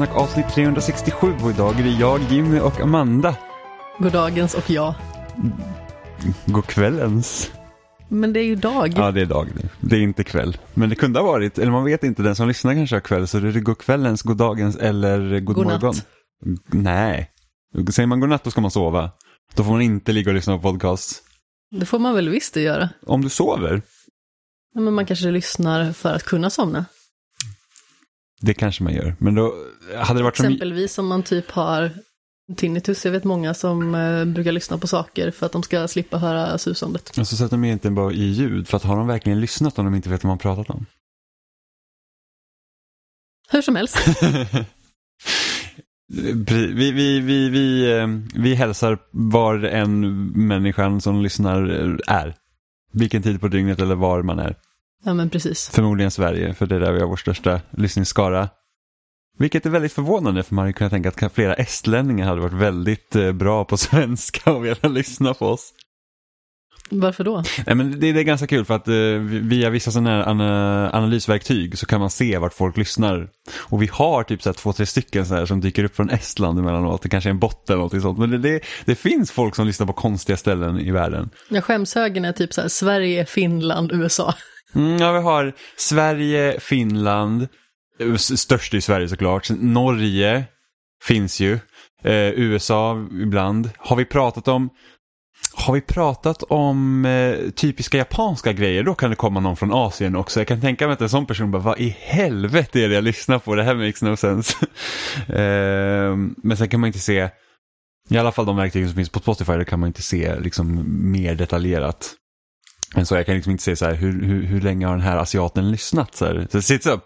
Spelsnack avsnitt 367 och idag är det jag, Jimmy och Amanda. Goddagens och jag. God kvällens. Men det är ju dag. Ja, det är dag nu. Det är inte kväll. Men det kunde ha varit, eller man vet inte, den som lyssnar kanske har kväll, så det är det god kvällens, god dagens eller god Godnatt. morgon. Nej. Säger man godnatt då ska man sova. Då får man inte ligga och lyssna på podcast. Det får man väl visst göra. Om du sover, Ja, Men man kanske lyssnar för att kunna somna. Det kanske man gör. Men då hade det varit som... Exempelvis om man typ har tinnitus. Jag vet många som eh, brukar lyssna på saker för att de ska slippa höra susandet. Och så sätter de egentligen bara i ljud, för att har de verkligen lyssnat om de inte vet vad man pratat om? Hur som helst. Vi, vi, vi, vi, eh, vi hälsar var en människan som lyssnar är. Vilken tid på dygnet eller var man är. Ja men precis. Förmodligen Sverige, för det är där vi har vår största lyssningsskara. Vilket är väldigt förvånande, för man hade kunnat tänka att flera estlänningar hade varit väldigt eh, bra på svenska och velat lyssna på oss. Varför då? Nej, men det, är ganska kul för att eh, via vissa sådana här ana, analysverktyg så kan man se vart folk lyssnar. Och vi har typ så två, tre stycken så här som dyker upp från Estland emellanåt. Det kanske är en bot eller något sånt. Men det, det, det finns folk som lyssnar på konstiga ställen i världen. Ja, skämshögen är typ så här Sverige, Finland, USA. Mm, ja, vi har Sverige, Finland, eh, störst i Sverige såklart. Norge finns ju. Eh, USA ibland. Har vi pratat om har vi pratat om eh, typiska japanska grejer då kan det komma någon från Asien också. Jag kan tänka mig att en sån person bara, vad i helvete är det jag lyssnar på? Det här makes no sense. eh, men sen kan man inte se, i alla fall de verktygen som finns på Spotify, där kan man inte se liksom mer detaljerat. Men så jag kan liksom inte se så här, hur, hur, hur länge har den här asiaten lyssnat? Så, här. så jag sitter så här,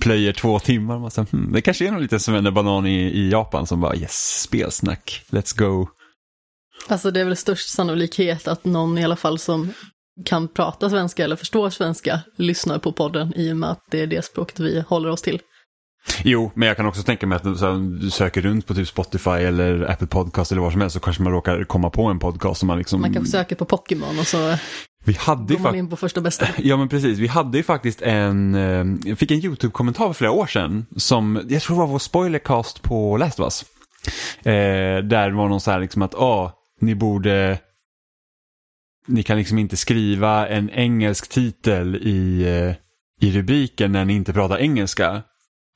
plöjer två timmar och så här, hmm, det kanske är någon liten svennebanan i, i Japan som bara yes, spelsnack, let's go. Alltså det är väl störst sannolikhet att någon i alla fall som kan prata svenska eller förstår svenska lyssnar på podden i och med att det är det språket vi håller oss till. Jo, men jag kan också tänka mig att så här, du söker runt på typ Spotify eller Apple Podcast eller vad som helst så kanske man råkar komma på en podcast som man liksom... Man kanske söker på Pokémon och så Vi hade går man in på första bästa. Ja men precis, vi hade ju faktiskt en, eh, jag fick en YouTube-kommentar för flera år sedan som, jag tror det var vår spoilercast på Last of Us. Eh, där var någon så här liksom att, ja, ni borde, ni kan liksom inte skriva en engelsk titel i, eh, i rubriken när ni inte pratar engelska.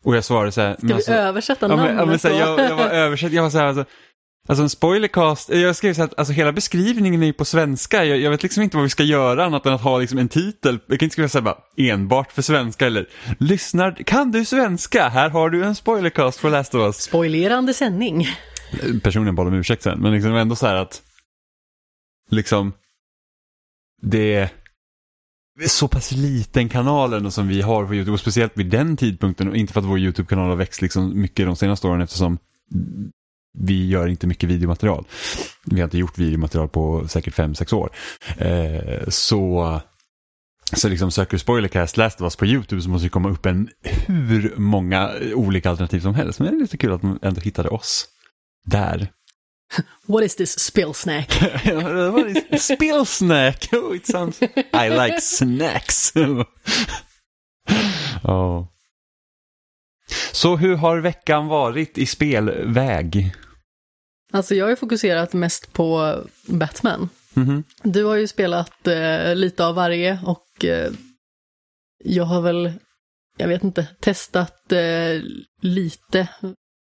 Och jag svarade så här, Ska men vi alltså- översätta Ja, namnet? men, ja, men, här, då? jag, jag var översatt, jag var så här, alltså, alltså en spoilercast, jag skrev så att alltså, hela beskrivningen är på svenska, jag, jag vet liksom inte vad vi ska göra annat än att ha liksom en titel, jag kan inte skriva så här bara, enbart för svenska eller lyssnar, kan du svenska? Här har du en spoilercast för Last of Us. Spoilerande sändning. Personligen bad om ursäkt sen, men liksom ändå så här att, liksom, det så pass liten kanal ändå som vi har på YouTube, och speciellt vid den tidpunkten, och inte för att vår YouTube-kanal har växt liksom mycket de senaste åren eftersom vi gör inte mycket videomaterial. Vi har inte gjort videomaterial på säkert fem sex år. Eh, så så liksom söker du Spoilercast Last of Us på YouTube så måste det komma upp en hur många olika alternativ som helst. Men det är lite kul att man ändå hittade oss där. What is this spill snack? What is spill snack? Oh, it sounds... I like snacks. oh. Så hur har veckan varit i spelväg? Alltså jag har ju fokuserat mest på Batman. Mhm. Du har ju spelat eh, lite av varje och eh, jag har väl, jag vet inte, testat eh, lite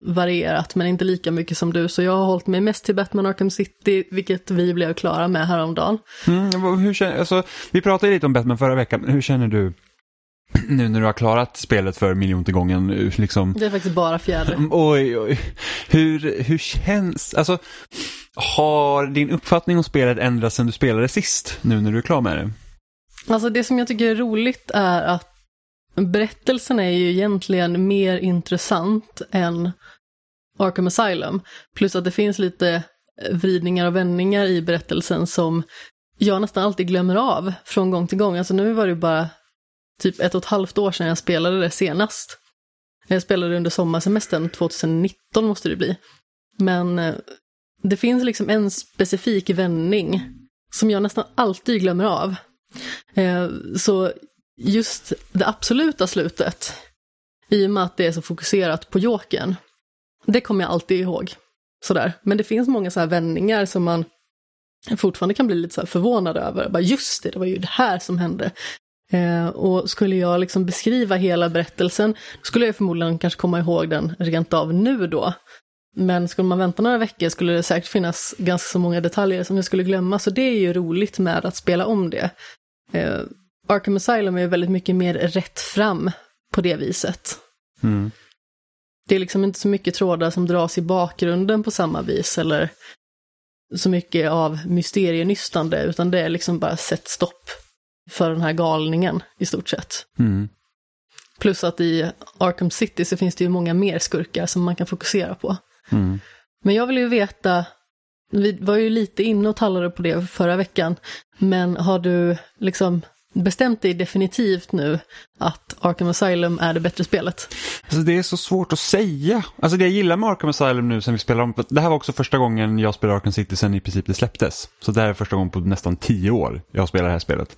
varierat men inte lika mycket som du. Så jag har hållit mig mest till Batman Arkham City, vilket vi blev klara med häromdagen. Mm, hur känner, alltså, vi pratade lite om Batman förra veckan, hur känner du nu när du har klarat spelet för miljonte gången? eh, Liksom, Det är faktiskt bara fjäder. Mm, Oj, oj. Hur, hur känns, alltså, har din uppfattning om spelet ändrats sen du spelade sist, nu när du är klar med det? Alltså det som jag tycker är roligt är att berättelsen är ju egentligen mer intressant än Arkham Asylum. Plus att det finns lite eh, vridningar och vändningar i berättelsen som jag nästan alltid glömmer av från gång till gång. Alltså nu var det bara typ ett och ett halvt år sedan jag spelade det senast. Jag spelade under sommarsemestern 2019 måste det bli. Men eh, det finns liksom en specifik vändning som jag nästan alltid glömmer av. Eh, så just det absoluta slutet I och med att det är så fokuserat på Jokern. Det kommer jag alltid ihåg. Sådär. Men det finns många så här vändningar som man fortfarande kan bli lite så förvånad över. Bara just det, det var ju det här som hände. Eh, och skulle jag liksom beskriva hela berättelsen, skulle jag förmodligen kanske komma ihåg den rent av nu då. Men skulle man vänta några veckor skulle det säkert finnas ganska så många detaljer som jag skulle glömma, så det är ju roligt med att spela om det. Eh, Arkham Asylum är väldigt mycket mer rätt fram på det viset. Mm. Det är liksom inte så mycket trådar som dras i bakgrunden på samma vis, eller så mycket av mysterienystande, utan det är liksom bara sätt stopp för den här galningen i stort sett. Mm. Plus att i Arkham City så finns det ju många mer skurkar som man kan fokusera på. Mm. Men jag vill ju veta, vi var ju lite inne och talade på det förra veckan, men har du liksom bestämt dig definitivt nu att Arkham Asylum är det bättre spelet? Alltså det är så svårt att säga. Alltså det jag gillar med Arkham Asylum nu sen vi spelar om, det här var också första gången jag spelade Arkham City sen i princip det släpptes. Så det här är första gången på nästan tio år jag spelar det här spelet.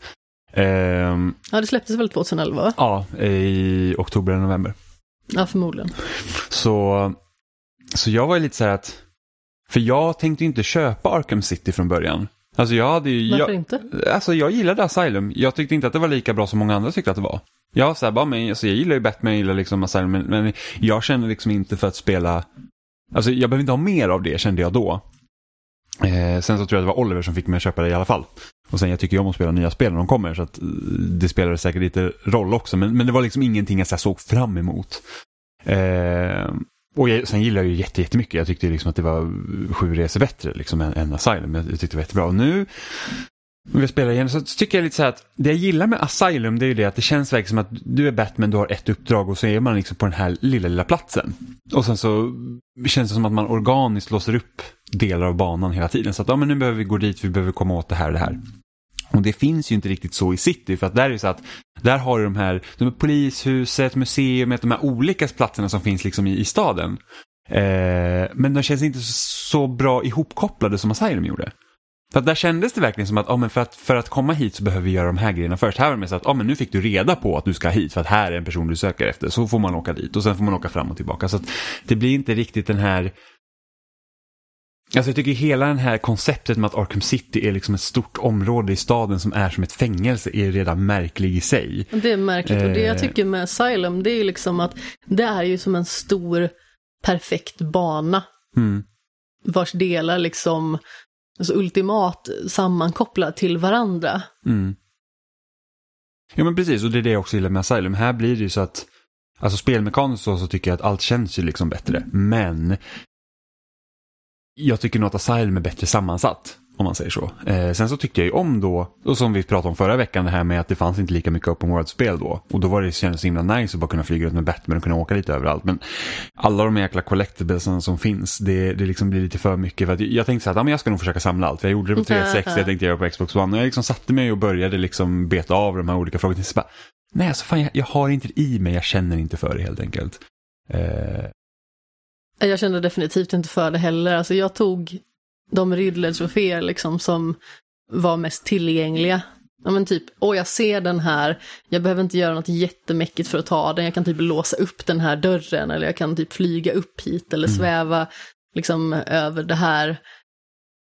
Ehm, Ja, det släpptes väl 2011? va? ja, i oktober eller november. Ja, förmodligen. Så, så jag var ju lite så här att, för jag tänkte inte köpa Arkham City från början. Alltså jag hade ju, Varför jag, inte? alltså jag gillade Asylum. Jag tyckte inte att det var lika bra som många andra tyckte att det var. Jag så här, bara, men, alltså jag gillar ju Batman, jag gillar liksom Asylum, men, men jag känner liksom inte för att spela, alltså jag behöver inte ha mer av det kände jag då. Eh, sen så tror jag att det var Oliver som fick mig att köpa det i alla fall. Och sen jag tycker ju om att spela nya spel när de kommer så att eh, det spelar säkert lite roll också. Men, men det var liksom ingenting jag så såg fram emot. Eh, och jag, sen gillar jag ju jätte, jättemycket. Jag tyckte liksom att det var sju resor bättre liksom, än, än Asylum. Jag, jag tyckte det var jättebra. Och nu om vi spelar igen så tycker jag lite så här att det jag gillar med Asylum det är ju det att det känns verkligen som att du är Batman, du har ett uppdrag och så är man liksom på den här lilla, lilla platsen. Och sen så känns det som att man organiskt låser upp delar av banan hela tiden. Så att ja, men nu behöver vi gå dit, vi behöver komma åt det här och det här. Och det finns ju inte riktigt så i city för att där är det så att där har du de här, de här polishuset, museet, de här olika platserna som finns liksom i, i staden. Eh, men de känns inte så bra ihopkopplade som Asylum gjorde. För att där kändes det verkligen som att, oh, men för, att för att komma hit så behöver vi göra de här grejerna först. Här var det mer så att oh, men nu fick du reda på att du ska hit för att här är en person du söker efter. Så får man åka dit och sen får man åka fram och tillbaka. Så att det blir inte riktigt den här Alltså jag tycker hela det här konceptet med att Arkham City är liksom ett stort område i staden som är som ett fängelse är redan märklig i sig. Det är märkligt och det jag Eh. tycker med Asylum det är ju liksom att det är ju som en stor perfekt bana Mm. vars delar liksom alltså ultimat sammankopplad till varandra. Mm. Ja men precis och det är det jag också gillar med Asylum. Här blir det ju så att Alltså spelmekaniskt så, så tycker jag att allt känns ju liksom bättre. Men jag tycker nog att Asylum är bättre sammansatt. Om man säger så. Eh, sen så tyckte jag ju om då, och som vi pratade om förra veckan, det här med att det fanns inte lika mycket open world-spel då. Och då var det kändes så himla nice att bara kunna flyga runt med Batman och kunna åka lite överallt. Men alla de jäkla collectiblesen som finns, det, det liksom blir lite för mycket. För att jag tänkte så här, ja, men jag ska nog försöka samla allt. Jag gjorde det på 360, jag tänkte göra det på Xbox One. Och jag liksom satte mig och började liksom beta av de här olika frågorna. Så bara, Nej, alltså fan, jag, jag har inte det i mig, jag känner inte för det helt enkelt. Eh, Jag kände definitivt inte för det heller. Alltså jag tog de Riddler-troféer liksom som var mest tillgängliga. Ja men typ, åh jag ser den här, jag behöver inte göra något jättemäckigt för att ta den, jag kan typ låsa upp den här dörren eller jag kan typ flyga upp hit eller Mm. sväva liksom över det här,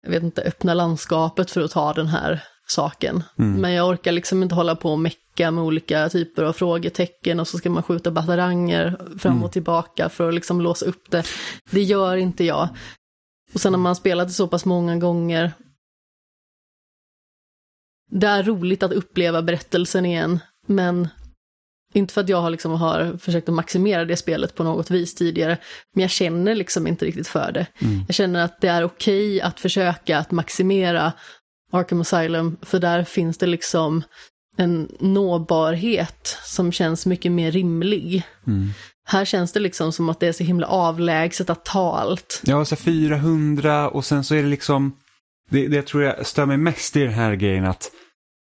jag vet inte, öppna landskapet för att ta den här saken. Mm. Men jag orkar liksom inte hålla på och mecka med olika typer av frågetecken och så ska man skjuta bataranger fram och Mm. tillbaka för att liksom låsa upp det. Det gör inte jag. Och sen när man spelat det så pass många gånger. Det är roligt att uppleva berättelsen igen, men inte för att jag har, liksom har försökt att maximera det spelet på något vis tidigare, men jag känner liksom inte riktigt för det. Mm. Jag känner att det är okej att försöka att maximera Arkham Asylum, för där finns det liksom en nåbarhet som känns mycket mer rimlig. mm. Här känns det liksom som att det är så himla avlägset att ta allt. Ja, så 400 och sen så är det liksom, det, det jag tror jag stör mig mest i den här grejen att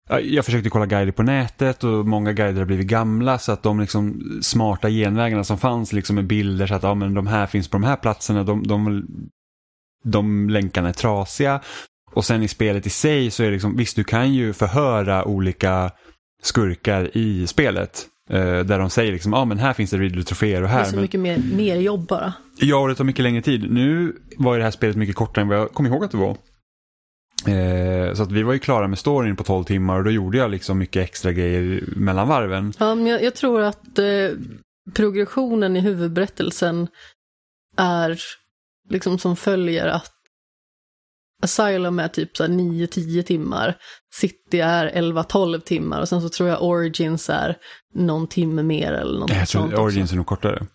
ja, jag försökte kolla guider på nätet och många guider har blivit gamla så att de liksom smarta genvägarna som fanns liksom med bilder så att ja, men de här finns på de här platserna, de, de, de länkarna är trasiga. Och sen i spelet i sig så är det liksom, visst du kan ju förhöra olika skurkar i spelet. Eh, där de säger liksom, ja ah, men här finns det Ridley-troféer och Det här. är så men... mycket mer, mer jobb bara. Ja, och det tar mycket längre tid. Nu var ju det här spelet mycket kortare än vad jag kom ihåg att det var. Eh, så att vi var ju klara med storyn på 12 timmar och då gjorde jag liksom mycket extra grejer mellan varven. Ja, men jag, jag tror att eh, progressionen i huvudberättelsen är liksom som följer att Asylum är typ så här 9-10 timmar, City är 11-12 timmar och sen så tror jag Origins är någon timme mer eller något Jag sånt tror Origins också. är nog kortare.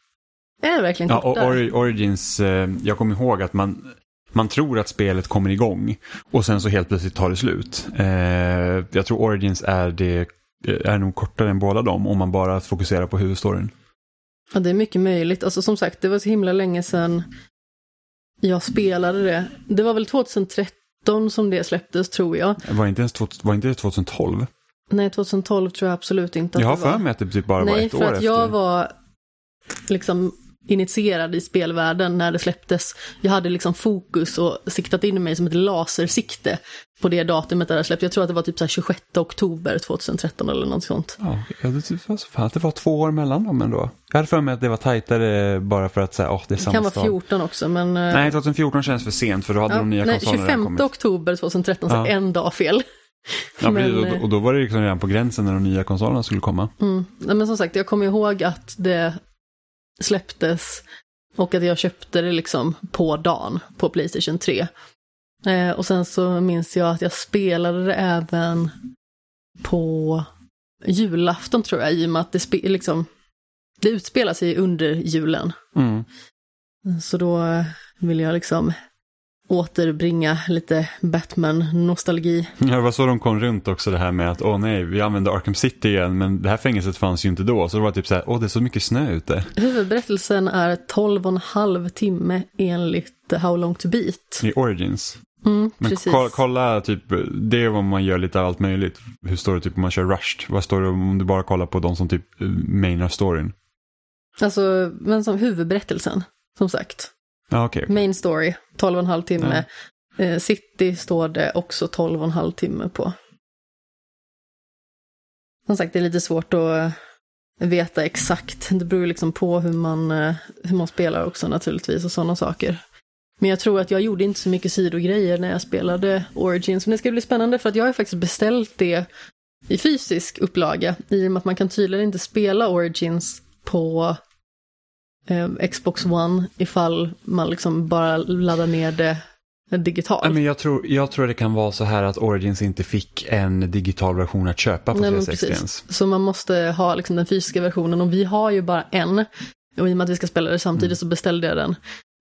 Är det verkligen Ja, kortare? Ori- Origins, eh, jag kommer ihåg att man, man tror att spelet kommer igång och sen så helt plötsligt tar det slut. Eh, jag tror Origins är, det, eh, är nog kortare än båda dem om man bara fokuserar på huvudstoryn. Ja, det är mycket möjligt. Alltså som sagt, det var så himla länge sedan jag spelade det. Det var väl 2013 som det släpptes tror jag. Var inte, ens var inte det 2012? Nej, 2012 tror jag absolut inte att Jag har det var. för mig att det typ bara var Nej, ett för år att efter. jag var liksom initierad i spelvärlden när det släpptes. Jag hade liksom fokus och siktat in mig som ett lasersikte på det datumet där det släpptes. Jag tror att det var typ så här 26 oktober 2013 eller något sånt. Ja, jag så fan, att det var två år mellan dem ändå. Jag hade för mig att det var tajtare bara för att säga, åh, det är Det samma kan vara stad. 14 också, men... eh, Nej, 2014 känns för sent för då hade ja, de nya nej, konsolerna redan 25 kommit. oktober 2013, så Ja. en dag fel. Ja, men, precis, och, då var det liksom redan på gränsen när de nya konsolerna skulle komma. Mm. Nej, Men som sagt, jag kommer ihåg att det släpptes och att jag köpte det liksom på dagen på Playstation 3. Eh, och sen så minns jag att jag spelade det även på julafton tror jag, i och med att det, liksom, det utspelar sig under julen. Mm. Så då vill jag liksom återbringa lite Batman-nostalgi. Ja, det var så de kom runt också det här med att åh nej, vi använder Arkham City igen men det här fängelset fanns ju inte då. Så det var typ så här, åh det är så mycket snö ute. Huvudberättelsen är 12 och en halv timme enligt How long to beat. I Origins. Mm, Men kolla, kolla typ, det är vad man gör lite allt möjligt. Hur står det typ om man kör Rushed? Vad står det om du bara kollar på de som typ mainar storyn? Alltså, men som huvudberättelsen, som sagt. Ja, okej. okej. Main story, 12 och en halv timme. Eh, City står det också 12 och en halv timme på. Som sagt, det är lite svårt att eh, veta exakt. Det beror liksom på hur man, eh, hur man spelar också naturligtvis och sådana saker. Men jag tror att jag gjorde inte så mycket sidogrejer när jag spelade Origins. Men det ska bli spännande för att jag har faktiskt beställt det i fysisk upplaga. I och med att man kan tydligen inte spela Origins på eh, Xbox One ifall man liksom bara laddar ner det digitalt. Nej, men jag, tror, jag tror det kan vara så här att Origins inte fick en digital version att köpa på Nej, men 360 precis. ens. Så man måste ha liksom den fysiska versionen och vi har ju bara en. Och i och med att vi ska spela det samtidigt Mm. så beställde jag den.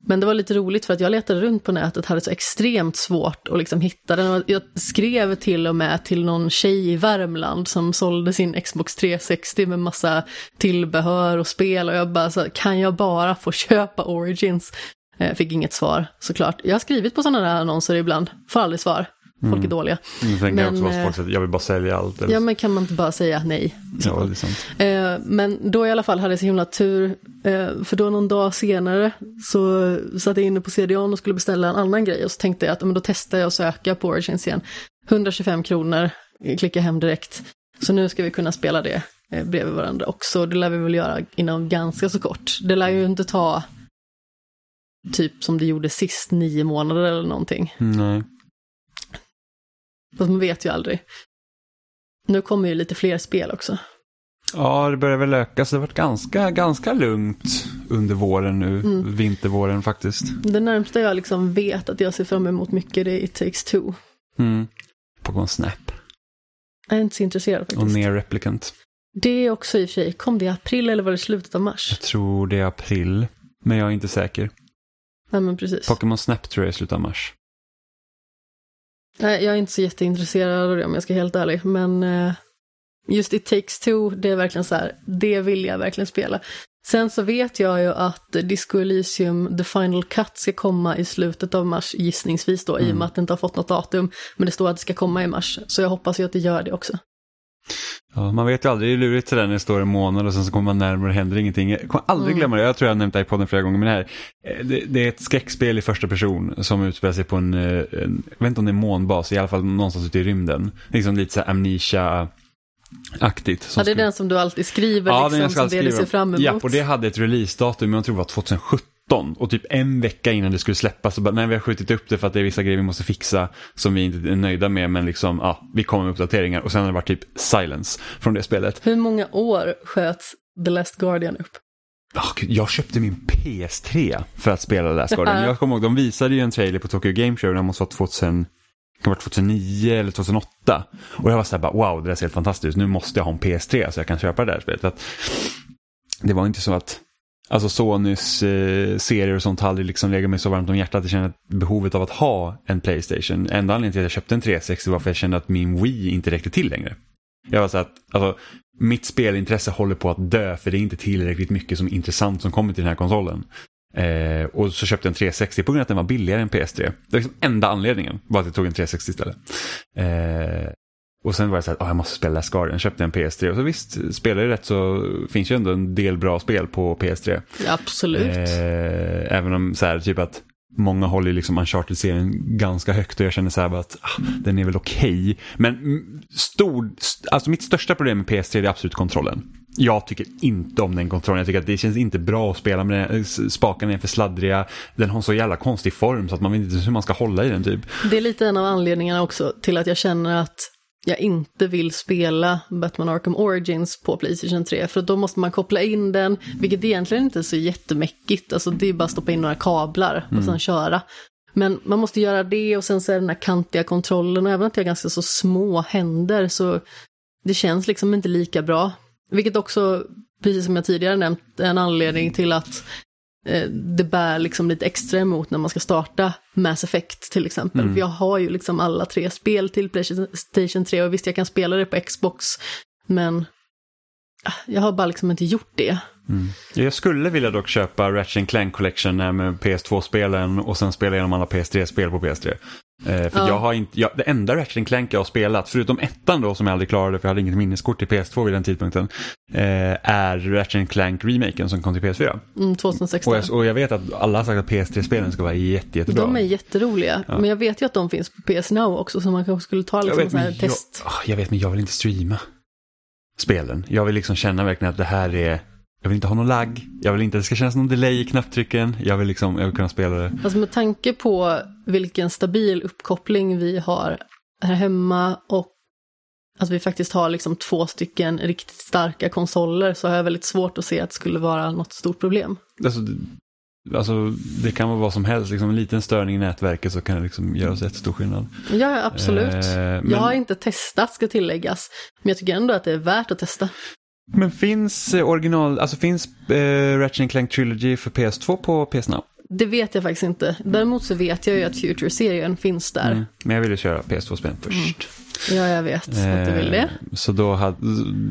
Men det var lite roligt för att jag letade runt på nätet hade så extremt svårt att liksom hitta den. Jag skrev till och med till någon tjej i Värmland som sålde sin Xbox 360 med massa tillbehör och spel och jag bara så kan jag bara få köpa Origins? Jag Fick inget svar såklart. Jag har skrivit på sådana där annonser ibland, får aldrig svar. Folk är Mm. dåliga. Nu tänker jag Men, också eh, folk jag vill bara sälja allt. Eller... Ja men kan man inte bara säga nej? ja, det är sant. Eh, men då i alla fall hade jag så himla tur, eh, för då någon dag senare så satt jag inne på CDON och skulle beställa en annan grej och så tänkte jag att men då testar jag att söka på Origins igen. 125 kronor, klicka hem direkt. Så nu ska vi kunna spela det bredvid varandra också. Det lär vi väl göra inom ganska så kort. Det lär ju inte ta typ som det gjorde sist, nio månader eller någonting. Nej. Fast man vet ju aldrig. Nu kommer ju lite fler spel också. Ja, det börjar väl öka så det har varit ganska, ganska lugnt under våren nu. Mm. Vintervåren faktiskt. Det närmsta jag liksom vet att jag ser fram emot mycket det är It takes two. Mm. Pokémon Snap Jag är inte så intresserad och faktiskt. Near Replicant. Det är också i och för sig, kom det i april eller var det slutet av mars? Jag tror det är april, men jag är inte säker. Nej men precis. Pokémon Snap tror jag är slutet av mars. Nej, jag är inte så jätteintresserad av det om jag ska vara helt ärlig. Men eh, just It takes two, det är verkligen så här, det vill jag verkligen spela. Sen så vet jag ju att Disco Elysium The Final Cut ska komma i slutet av mars gissningsvis då, i och Mm. med att det inte har fått något datum. Men det står att det ska komma i mars, så jag hoppas ju att det gör det också. Ja, man vet ju aldrig, det är lurigt den när det står en månad och sen så kommer man närmare och händer ingenting. Jag kommer aldrig Mm. glömma det, jag tror jag har nämnt det i podden flera gånger, men det här, eh, det, det är ett skräckspel i första person som utspelar sig på en, eh, en jag vet inte om det är månbas, i alla fall någonstans ute i rymden. Liksom lite så här amnesia Aktigt. Ja, det är den som du alltid skriver Ja, liksom, som det du ser fram emot. Ja, och det hade ett releasedatum, jag tror det var 2017. Och typ en vecka innan det skulle släppas så bara, nej vi har skjutit upp det för att det är vissa grejer vi måste fixa som vi inte är nöjda med, men liksom, ja, vi kommer med uppdateringar. Och sen har det varit typ silence från det spelet. Hur många år sköts The Last Guardian upp? Jag köpte min PS3 för att spela Last Guardian. Ja. Jag kommer ihåg, de visade ju en trailer på Tokyo Game Show, det måste vara 2000, det kan vara 2009 eller 2008. Och jag var så här bara, wow, det där ser helt fantastiskt ut, nu måste jag ha en PS3 så jag kan köpa det här spelet. För att det var inte så att, alltså Sonys eh, serier och sånt har aldrig liksom legat mig så varmt om hjärtat. Jag känner behovet av att ha en Playstation, enda anledningen till att jag köpte en 360 var för att jag kände att min Wii inte räckte till längre. Jag var så att, alltså, mitt spelintresse håller på att dö för det är inte tillräckligt mycket som är intressant som kommer till den här konsolen. Eh, och så köpte jag en 360 på grund av att den var billigare än PS3. Det var liksom enda anledningen, var att jag tog en 360 istället. Eh, och sen var jag så här, ah, jag måste spela Last Guardian, jag köpte en PS3. Och så visst, spelar det rätt så finns ju ändå en del bra spel på PS3. Ja, absolut. Eh, även om så här, typ att många håller liksom Uncharted-serien ganska högt och jag känner så här bara att ah, den är väl okej. Men mm, stor, st- alltså mitt största problem med PS3 är absolut kontrollen. Jag tycker inte om den kontrollen. Jag tycker att det känns inte bra att spela med den. Spakarna är för sladdriga. Den har en så jävla konstig form så att man vet inte hur man ska hålla i den typ. Det är lite en av anledningarna också till att jag känner att jag inte vill spela Batman Arkham Origins på Playstation 3, för då måste man koppla in den, vilket egentligen inte är så jättemäckigt, alltså det är bara att stoppa in några kablar och sen köra. Men man måste göra det och sen så är den här kantiga kontrollen och även att jag har ganska så små händer så det känns liksom inte lika bra. Vilket också, precis som jag tidigare nämnt, är en anledning till att det bär liksom lite extra emot när man ska starta Mass Effect till exempel. För jag har ju liksom alla tre spel till Playstation 3 och visst jag kan spela det på Xbox, men ah, jag har bara liksom inte gjort det. Jag skulle vilja dock köpa Ratchet Clank Collection eh, med PS2-spelen och sen spela igenom alla PS3-spel på PS3. Eh, för Ja. jag har inte, jag, det enda Ratchet Clank jag har spelat, förutom ettan då som jag aldrig klarade för jag hade inget minneskort till PS2 vid den tidpunkten, eh, är Ratchet Clank remaken som kom till PS4. Mm, 2016. Och jag, och jag vet att alla har sagt att PS3-spelen ska vara jätte, jättebra. De är jätteroliga, men jag vet ju att de finns på PS Now också, så man kanske skulle ta liksom vet, här jag, test. ah, jag vet, men jag vill inte streama spelen. Jag vill liksom känna verkligen att det här är jag vill inte ha någon lagg, jag vill inte att det ska kännas någon delay i knapptrycken, jag vill liksom, jag vill kunna spela det. Alltså med tanke på vilken stabil uppkoppling vi har här hemma och att vi faktiskt har liksom två stycken riktigt starka konsoler så har jag väldigt svårt att se att det skulle vara något stort problem. Alltså, det- alltså, det kan vara vad som helst, liksom en liten störning i nätverket så kan det liksom göra jättestor skillnad. Ja, absolut. Eh, men- Jag har inte testat, ska tilläggas, men jag tycker ändå att det är värt att testa. Men finns eh, original, alltså finns eh, Ratchet Clank Trilogy för PS2 på PS Now? Det vet jag faktiskt inte. Däremot så vet jag ju att Future-serien finns där. Mm. Men jag ville köra PS2-spelen först. Ja, jag vet att du vill det. Eh, Så, då hade,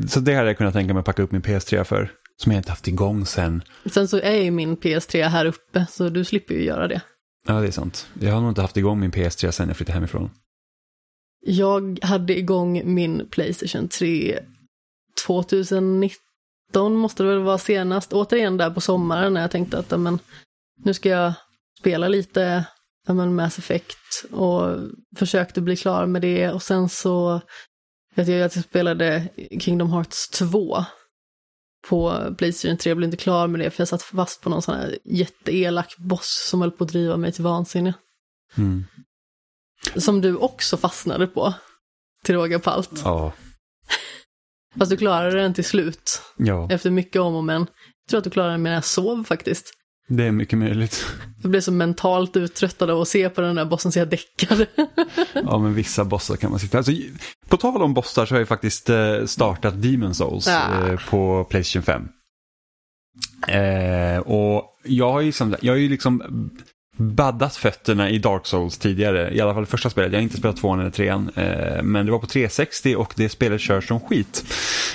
så det hade jag kunnat tänka mig att packa upp min PS3 för. Som jag inte haft igång sen. Sen så är ju min PS3 här uppe, så du slipper ju göra det. Ja, det är sant. Jag har nog inte haft igång min PS3 sen jag flyttade hemifrån. Jag hade igång min Playstation 3 2019 måste det väl vara senast. Återigen där på sommaren när jag tänkte att ja, men, nu ska jag spela lite ja, men, Mass Effect och försökte bli klar med det och sen så vet jag att jag spelade Kingdom Hearts 2 på Playstation 3. Jag blev inte klar med det för jag satt fast på någon sån här jätteelak boss som höll på att driva mig till vansinne. Mm. Som du också fastnade på, till råga på allt. Ja. Fast du klarade den till slut, ja, efter mycket om och men. Jag tror att du klarade den medan jag sov faktiskt. det är mycket möjligt. Jag blev så mentalt uttröttad av att se på den där bossen så jag däckade. Ja, men vissa bossar kan man sitta... Alltså, på tal om bossar så har jag faktiskt eh, startat Demon Souls Ah. på Playstation 5. Eh, och jag har ju jag har ju liksom baddat fötterna i Dark Souls tidigare. I alla fall första spelet. Jag har inte spelat tvåan eller trean. Eh, men det var på 360 och det spelet körs som skit.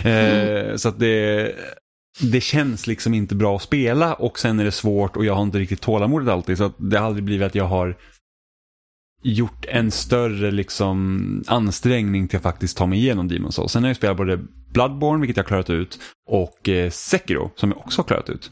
Eh, Så att det, det känns liksom inte bra att spela och sen är det svårt och jag har inte riktigt tålamodet alltid. Så att det har aldrig blivit att jag har gjort en större liksom ansträngning till att faktiskt ta mig igenom Demon Souls. Sen har jag spelat både Bloodborne, vilket jag har klarat ut, och eh, Sekiro, som jag också har klarat ut.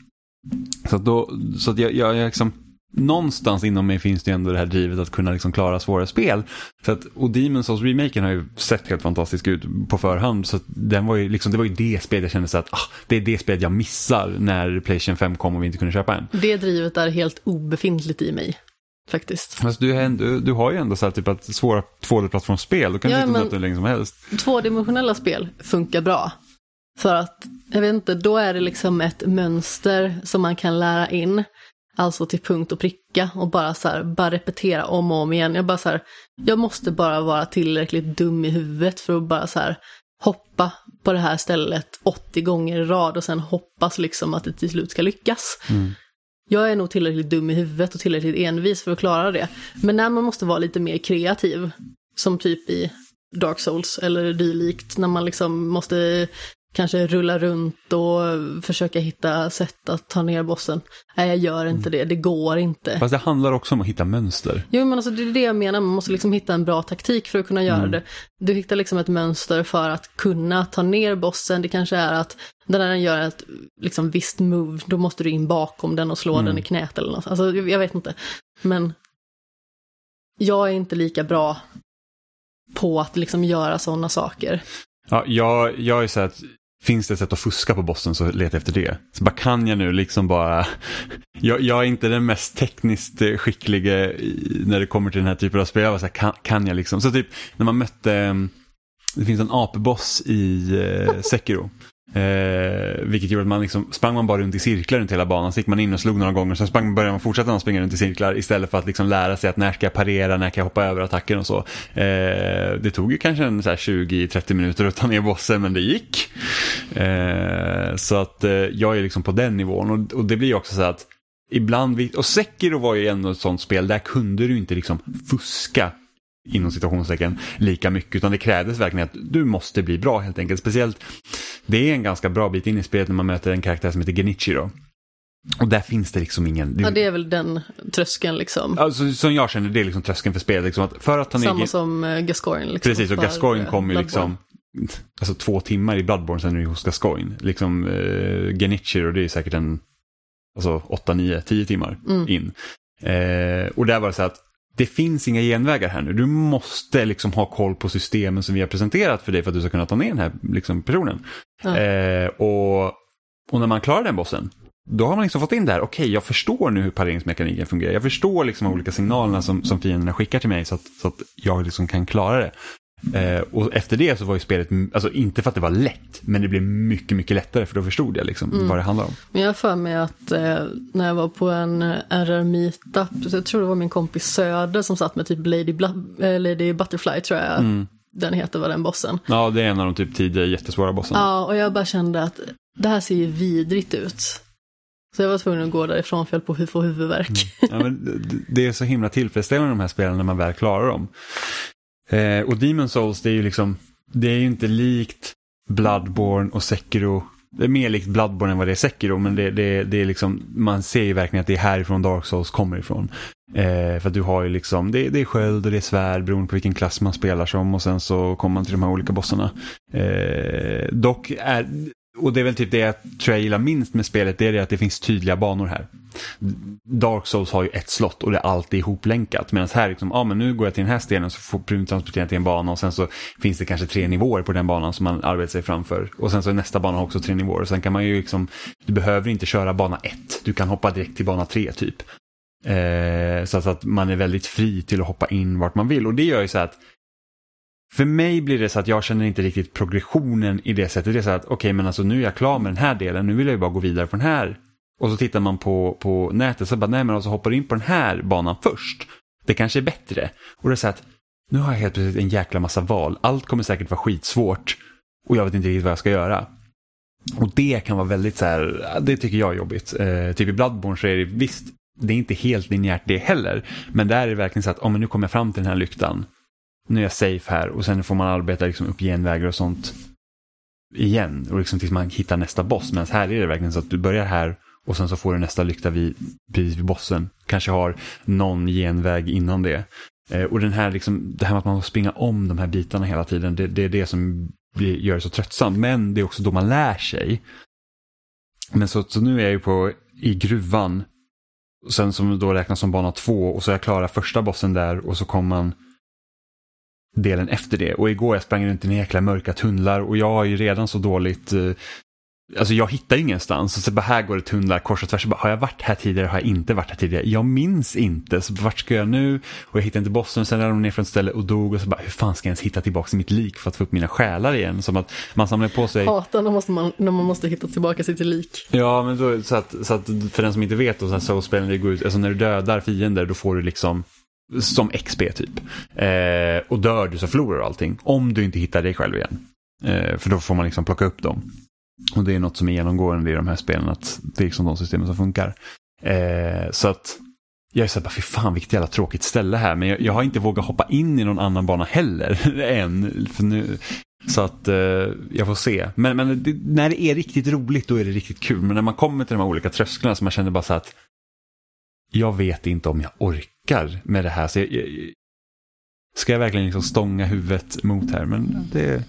Så, att då, så att jag, jag, jag liksom, någonstans inom mig finns det ändå det här drivet att kunna liksom klara svåra spel. Så att, och Demon's Souls remaken har ju sett helt fantastisk ut på förhand. Så den var ju liksom, det var ju det spelet jag kände så att ah, det är det spelet jag missar när Playstation 5 kom och vi inte kunde köpa en. Det drivet är helt obefintligt i mig. Faktiskt. Alltså, du, du, du har ju ändå så här typ att svåra 2D-plattformsspel, då kan ja, du sitta hur länge som helst. Tvådimensionella spel funkar bra. För att, jag vet inte, då är det liksom ett mönster som man kan lära in. Alltså till punkt och pricka och bara så här, bara repetera om och om igen. Jag bara så här, jag måste bara vara tillräckligt dum i huvudet för att bara så här hoppa på det här stället 80 gånger i rad och sen hoppas liksom att det till slut ska lyckas. Mm. Jag är nog tillräckligt dum i huvudet och tillräckligt envis för att klara det. Men när man måste vara lite mer kreativ, som typ i Dark Souls eller dylikt, när man liksom måste kanske rulla runt och försöka hitta sätt att ta ner bossen. Nej, jag gör inte mm. det, det går inte. Fast det handlar också om att hitta mönster. Jo, men alltså det är det jag menar, man måste liksom hitta en bra taktik för att kunna göra mm. det. Du hittar liksom ett mönster för att kunna ta ner bossen, det kanske är att när den gör ett liksom visst move, då måste du in bakom den och slå mm. den i knät eller något. Alltså, jag vet inte. Men jag är inte lika bra på att liksom göra sådana saker. Ja, jag, jag är så att Finns det ett sätt att fuska på bossen så leta efter det. Så bara kan jag nu liksom bara... Jag, jag är inte den mest tekniskt skicklige när det kommer till den här typen av spel. Jag var så här, kan, kan jag liksom? Så typ när man mötte... Mm, det finns en apboss i eh, Sekiro. Eh, vilket gjorde att man liksom, sprang man bara runt i cirklar runt hela banan, så gick man in och slog några gånger, sen sprang, började man fortsätta springa runt i cirklar istället för att liksom lära sig att när ska jag parera, när kan jag hoppa över attacken och så. Eh, det tog ju kanske 20-30 minuter att ta ner bossen, men det gick. Eh, så att eh, jag är liksom på den nivån och, och det blir också så att ibland, och Sekiro var ju ändå ett sånt spel, där kunde du inte liksom fuska inom situationstecken lika mycket utan det krävdes verkligen att du måste bli bra helt enkelt. Speciellt, det är en ganska bra bit in i spelet när man möter en karaktär som heter Genichi då. Och där finns det liksom ingen... Ja, det är väl den tröskeln liksom. Alltså, som jag känner, det är liksom tröskeln för spelet. Liksom, att för att ta ner... Samma som uh, Gascoigne. Liksom, Precis, och Gascoigne kom ju liksom alltså, två timmar i Bloodborne sen är du hos Gascoigne. Liksom uh, Genichi och det är säkert en alltså, 8, 9, 10 timmar mm. in. Uh, och där var det så att det finns inga genvägar här nu. Du måste liksom ha koll på systemen som vi har presenterat för dig för att du ska kunna ta ner den här liksom, personen. Ja. Eh, och, och när man klarar den bossen, då har man liksom fått in det här, okej okay, jag förstår nu hur pareringsmekaniken fungerar. Jag förstår liksom de olika signalerna som, som fienderna skickar till mig så att, så att jag liksom kan klara det. Eh, och efter det så var ju spelet, alltså inte för att det var lätt, men det blev mycket, mycket lättare för då förstod jag liksom mm. vad det handlar om. Men jag har för mig att eh, när jag var på en eh, RR-meetup, jag tror det var min kompis Söder som satt med typ Lady, Bla äh, Lady Butterfly tror jag. Mm. Den heter var den bossen. Ja, det är en av de typ tidiga jättesvåra bossarna. Ja, och jag bara kände att det här ser ju vidrigt ut. Så jag var tvungen att gå därifrån för jag höll på att få huvudvärk. Mm. Ja, men det är så himla tillfredsställande de här spelen när man väl klarar dem. Eh, och Demon Souls, det är ju liksom, det är ju inte likt Bloodborne och Sekiro. Det är mer likt Bloodborne än vad det är Sekiro, men det, det, det är liksom, man ser ju verkligen att det är härifrån Dark Souls kommer ifrån. Eh, för du har ju liksom, det, det är sköld och det är svärd beroende på vilken klass man spelar som och sen så kommer man till de här olika bossarna. Eh, dock är, och det är väl typ det jag tror jag gillar minst med spelet, det är det att det finns tydliga banor här. Dark Souls har ju ett slott och det är alltid ihoplänkat. Medan här, liksom, ja men nu går jag till den här stenen så får jag transportera till en bana och sen så finns det kanske tre nivåer på den banan som man arbetar sig framför. Och sen så är nästa bana också tre nivåer. Sen kan man ju liksom, du behöver inte köra bana ett, du kan hoppa direkt till bana tre typ. Eh, så att man är väldigt fri till att hoppa in vart man vill. Och det gör ju så att för mig blir det så att jag känner inte riktigt progressionen i det sättet. Det är så att okej, okay, men alltså nu är jag klar med den här delen, nu vill jag ju bara gå vidare på den här. Och så tittar man på, på nätet så bara, nej men alltså hoppar in på den här banan först. Det kanske är bättre. Och det är så att nu har jag helt plötsligt en jäkla massa val. Allt kommer säkert vara skitsvårt. Och jag vet inte riktigt vad jag ska göra. Och det kan vara väldigt så här, det tycker jag är jobbigt. Eh, typ i Bloodborne så är det visst, det är inte helt linjärt det heller. Men där är det verkligen så att, om oh, nu kommer jag fram till den här lyktan nu är jag safe här och sen får man arbeta liksom upp genvägar och sånt igen och liksom tills man hittar nästa boss. Men här är det verkligen så att du börjar här och sen så får du nästa lykta vid, precis vid bossen. Kanske har någon genväg innan det. Eh, och den här liksom, det här med att man får springa om de här bitarna hela tiden, det, det är det som blir, gör det så tröttsamt. Men det är också då man lär sig. Men så, så nu är jag ju på, i gruvan sen som då räknas som bana två och så är jag klara första bossen där och så kommer man delen efter det. Och igår jag sprang runt i en jäkla mörka tunnlar och jag har ju redan så dåligt eh, Alltså jag hittar ingenstans och så bara här går det tunnlar kors och tvärs. Bara, har jag varit här tidigare? Har jag inte varit här tidigare? Jag minns inte. Så vart ska jag nu? Och jag hittar inte bossen. Sen ramlade de ner från ett ställe och dog. Och så bara hur fan ska jag ens hitta tillbaka mitt lik för att få upp mina själar igen? Som att man samlar på sig. Hatar när, måste man, när man måste hitta tillbaka sitt lik. Ja, men då, så, att, så att för den som inte vet, då, så spelen det går ut, alltså när du dödar fiender då får du liksom som XP typ. Eh, och dör du så förlorar du allting. Om du inte hittar dig själv igen. Eh, för då får man liksom plocka upp dem. Och det är något som är genomgående i de här spelen, att det är liksom de systemen som funkar. Eh, så att jag är så här, fy fan vilket jävla tråkigt ställe här, men jag, jag, har inte vågat hoppa in i någon annan bana heller än. För nu, så att eh, jag får se. Men, men det, när det är riktigt roligt då är det riktigt kul. Men när man kommer till de här olika trösklarna så man känner bara så att jag vet inte om jag orkar med det här. Så jag, jag, ska jag verkligen liksom stånga huvudet mot här? Men det,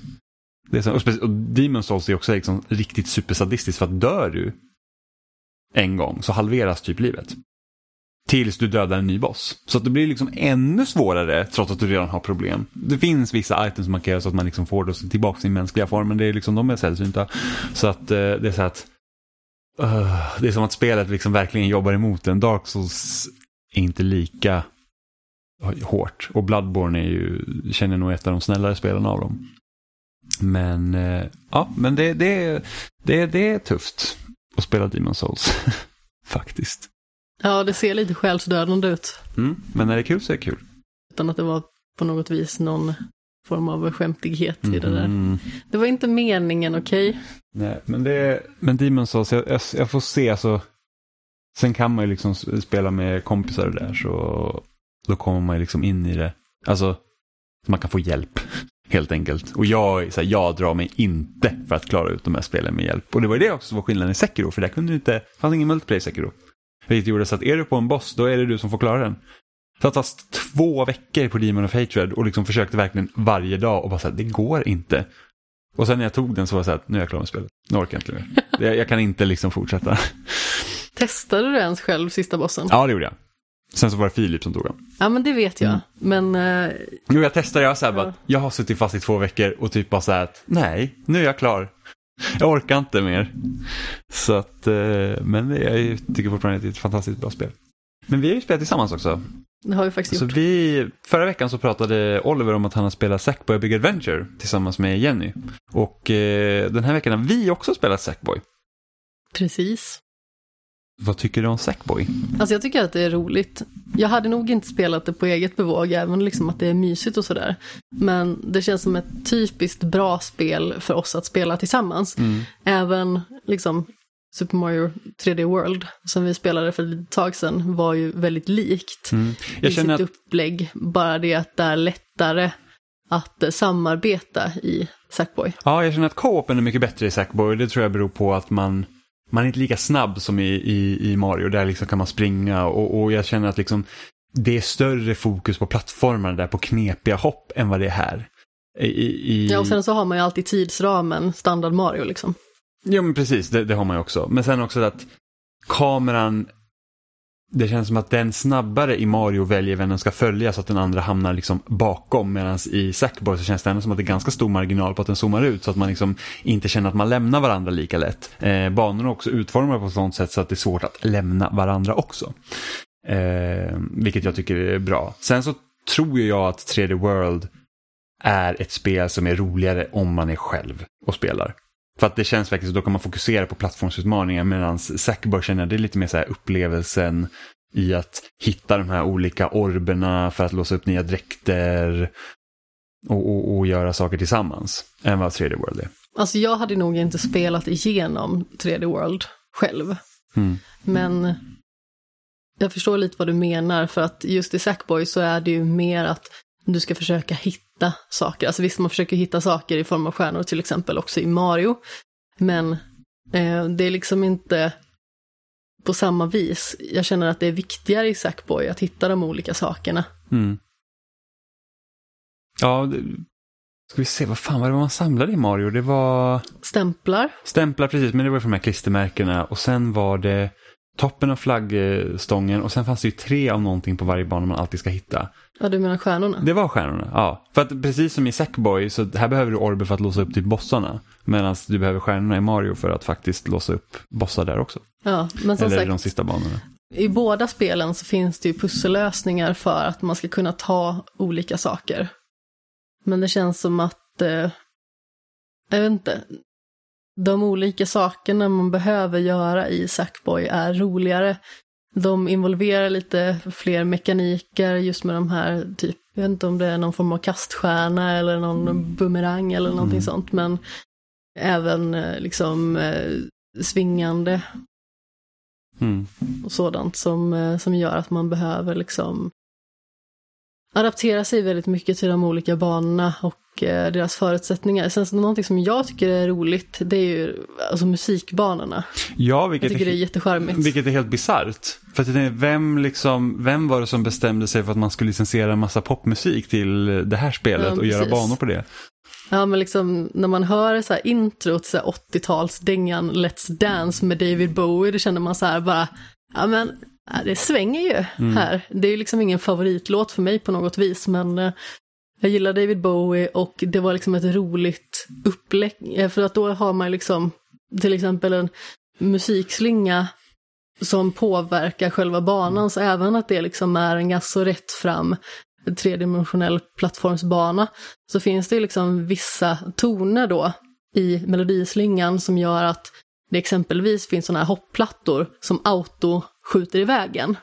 det är så, och, och Demon Souls är också liksom riktigt supersadistiskt för att dör du en gång så halveras typ livet. Tills du dödar en ny boss. Så att det blir liksom ännu svårare trots att du redan har problem. Det finns vissa items som man kan göra så att man liksom får det tillbaka sin mänskliga form men det är liksom, de är sällsynta. Så att eh, det är så att uh, det är som att spelet liksom verkligen jobbar emot en. Dark Souls är inte lika hårt. Och Bloodborne är ju, känner nog ett av de snällare spelarna av dem. Men eh, ja, men det, det, det, det är tufft att spela Demon Souls. Faktiskt. Ja, det ser lite själsdödande ut. Mm, men när det är kul så är det kul. Utan att det var på något vis någon form av skämtighet i det där. Mm. Det var inte meningen, okej? Okay? Nej, men, det, men Demon Souls, jag, jag, jag får se alltså. Sen kan man ju liksom spela med kompisar där så då kommer man ju liksom in i det. Alltså, man kan få hjälp. Helt enkelt. Och jag, så här, jag drar mig inte för att klara ut de här spelen med hjälp. Och det var det också som var skillnaden i Sekiro, för där kunde du inte, fanns ingen multiplayer i Sekiro. Vilket gjorde så att är du på en boss, då är det du som får klara den. Så tagit två veckor på Demon of Hatred och liksom försökte verkligen varje dag och bara säga det går inte. Och sen när jag tog den så var det så här, nu är jag klar med spelet. Nu orkar jag inte mer. Jag, jag kan inte liksom fortsätta. Testade du ens själv sista bossen? Ja, det gjorde jag. Sen så var det Filip som tog den. Ja men det vet jag. Mm. Men... Uh... Jo jag testade, jag så här ja. bara, jag har suttit fast i två veckor och typ bara så här att nej, nu är jag klar. Jag orkar inte mer. Så att, uh, men jag tycker fortfarande att det är ett fantastiskt bra spel. Men vi har ju spelat tillsammans också. Det har vi faktiskt så gjort. Vi, förra veckan så pratade Oliver om att han har spelat Sackboy Big Adventure tillsammans med Jenny. Och uh, den här veckan har vi också spelat Sackboy. Precis. Vad tycker du om Sackboy? Alltså jag tycker att det är roligt. Jag hade nog inte spelat det på eget bevåg, även liksom att det är mysigt och sådär. Men det känns som ett typiskt bra spel för oss att spela tillsammans. Mm. Även liksom Super Mario 3D World, som vi spelade för ett tag sedan, var ju väldigt likt mm. jag i sitt att... upplägg. Bara det att det är lättare att samarbeta i Sackboy. Ja, jag känner att co-open är mycket bättre i Sackboy. Det tror jag beror på att man man är inte lika snabb som i, i, i Mario. Där liksom kan man springa och, och jag känner att liksom, det är större fokus på plattformarna där, på knepiga hopp än vad det är här. I, i... Ja, och sen så har man ju alltid tidsramen, standard Mario liksom. Jo men precis, det, det har man ju också. Men sen också att kameran det känns som att den snabbare i Mario väljer vem den ska följa så att den andra hamnar liksom bakom. Medan i Sackboy så känns det ändå som att det är ganska stor marginal på att den zoomar ut så att man liksom inte känner att man lämnar varandra lika lätt. Eh, banorna är också utformade på ett sådant sätt så att det är svårt att lämna varandra också. Eh, vilket jag tycker är bra. Sen så tror jag att 3D World är ett spel som är roligare om man är själv och spelar. För att det känns verkligen så då kan man fokusera på plattformsutmaningar medan Sackboy känner det är lite mer så här upplevelsen i att hitta de här olika orberna för att låsa upp nya dräkter och, och, och göra saker tillsammans än vad 3D World är. Alltså jag hade nog inte spelat igenom 3D World själv. Mm. Men jag förstår lite vad du menar för att just i Sackboy så är det ju mer att du ska försöka hitta saker. Alltså visst, man försöker hitta saker i form av stjärnor till exempel också i Mario. Men eh, det är liksom inte på samma vis. Jag känner att det är viktigare i Sackboy att hitta de olika sakerna. Mm. Ja, det... ska vi se, vad fan var det man samlade i Mario? Det var... Stämplar. Stämplar, precis, men det var för de här klistermärkena. Och sen var det toppen av flaggstången och sen fanns det ju tre av någonting på varje bana man alltid ska hitta. Ja, du menar stjärnorna? Det var stjärnorna, ja. För att precis som i Sackboy så här behöver du orber för att låsa upp typ bossarna. Medan du behöver stjärnorna i Mario för att faktiskt låsa upp bossar där också. Ja, men som Eller sagt, de sista banorna. i båda spelen så finns det ju pussellösningar för att man ska kunna ta olika saker. Men det känns som att, eh, jag vet inte, de olika sakerna man behöver göra i Sackboy är roligare. De involverar lite fler mekaniker just med de här, typ, jag vet inte om det är någon form av kaststjärna eller någon bumerang eller någonting sånt, men även eh, liksom eh, svingande Mm. och sådant som, eh, som gör att man behöver liksom adaptera sig väldigt mycket till de olika banorna och deras förutsättningar. Sen så någonting som jag tycker är roligt, det är ju alltså musikbanorna. Ja, Jag vilket tycker det är jättecharmigt. Vilket är helt bisarrt. För att jag tänkte, vem, liksom, vem var det som bestämde sig för att man skulle licensiera en massa popmusik till det här spelet Ja, och göra precis. banor på det? Ja men liksom när man hör så här introt, så här 80-talsdängan Let's Dance med David Bowie, då känner man så här bara, ja men det svänger ju Mm. här. Det är ju liksom ingen favoritlåt för mig på något vis, men eh, jag gillar David Bowie och det var liksom ett roligt upplägg, eh, för att då har man liksom till exempel en musikslinga som påverkar själva banan, så även att det liksom är en ganska så rätt fram tredimensionell plattformsbana, så finns det liksom vissa toner då i melodislingan som gör att det exempelvis finns sådana här hopplattor som auto skjuter i vägen.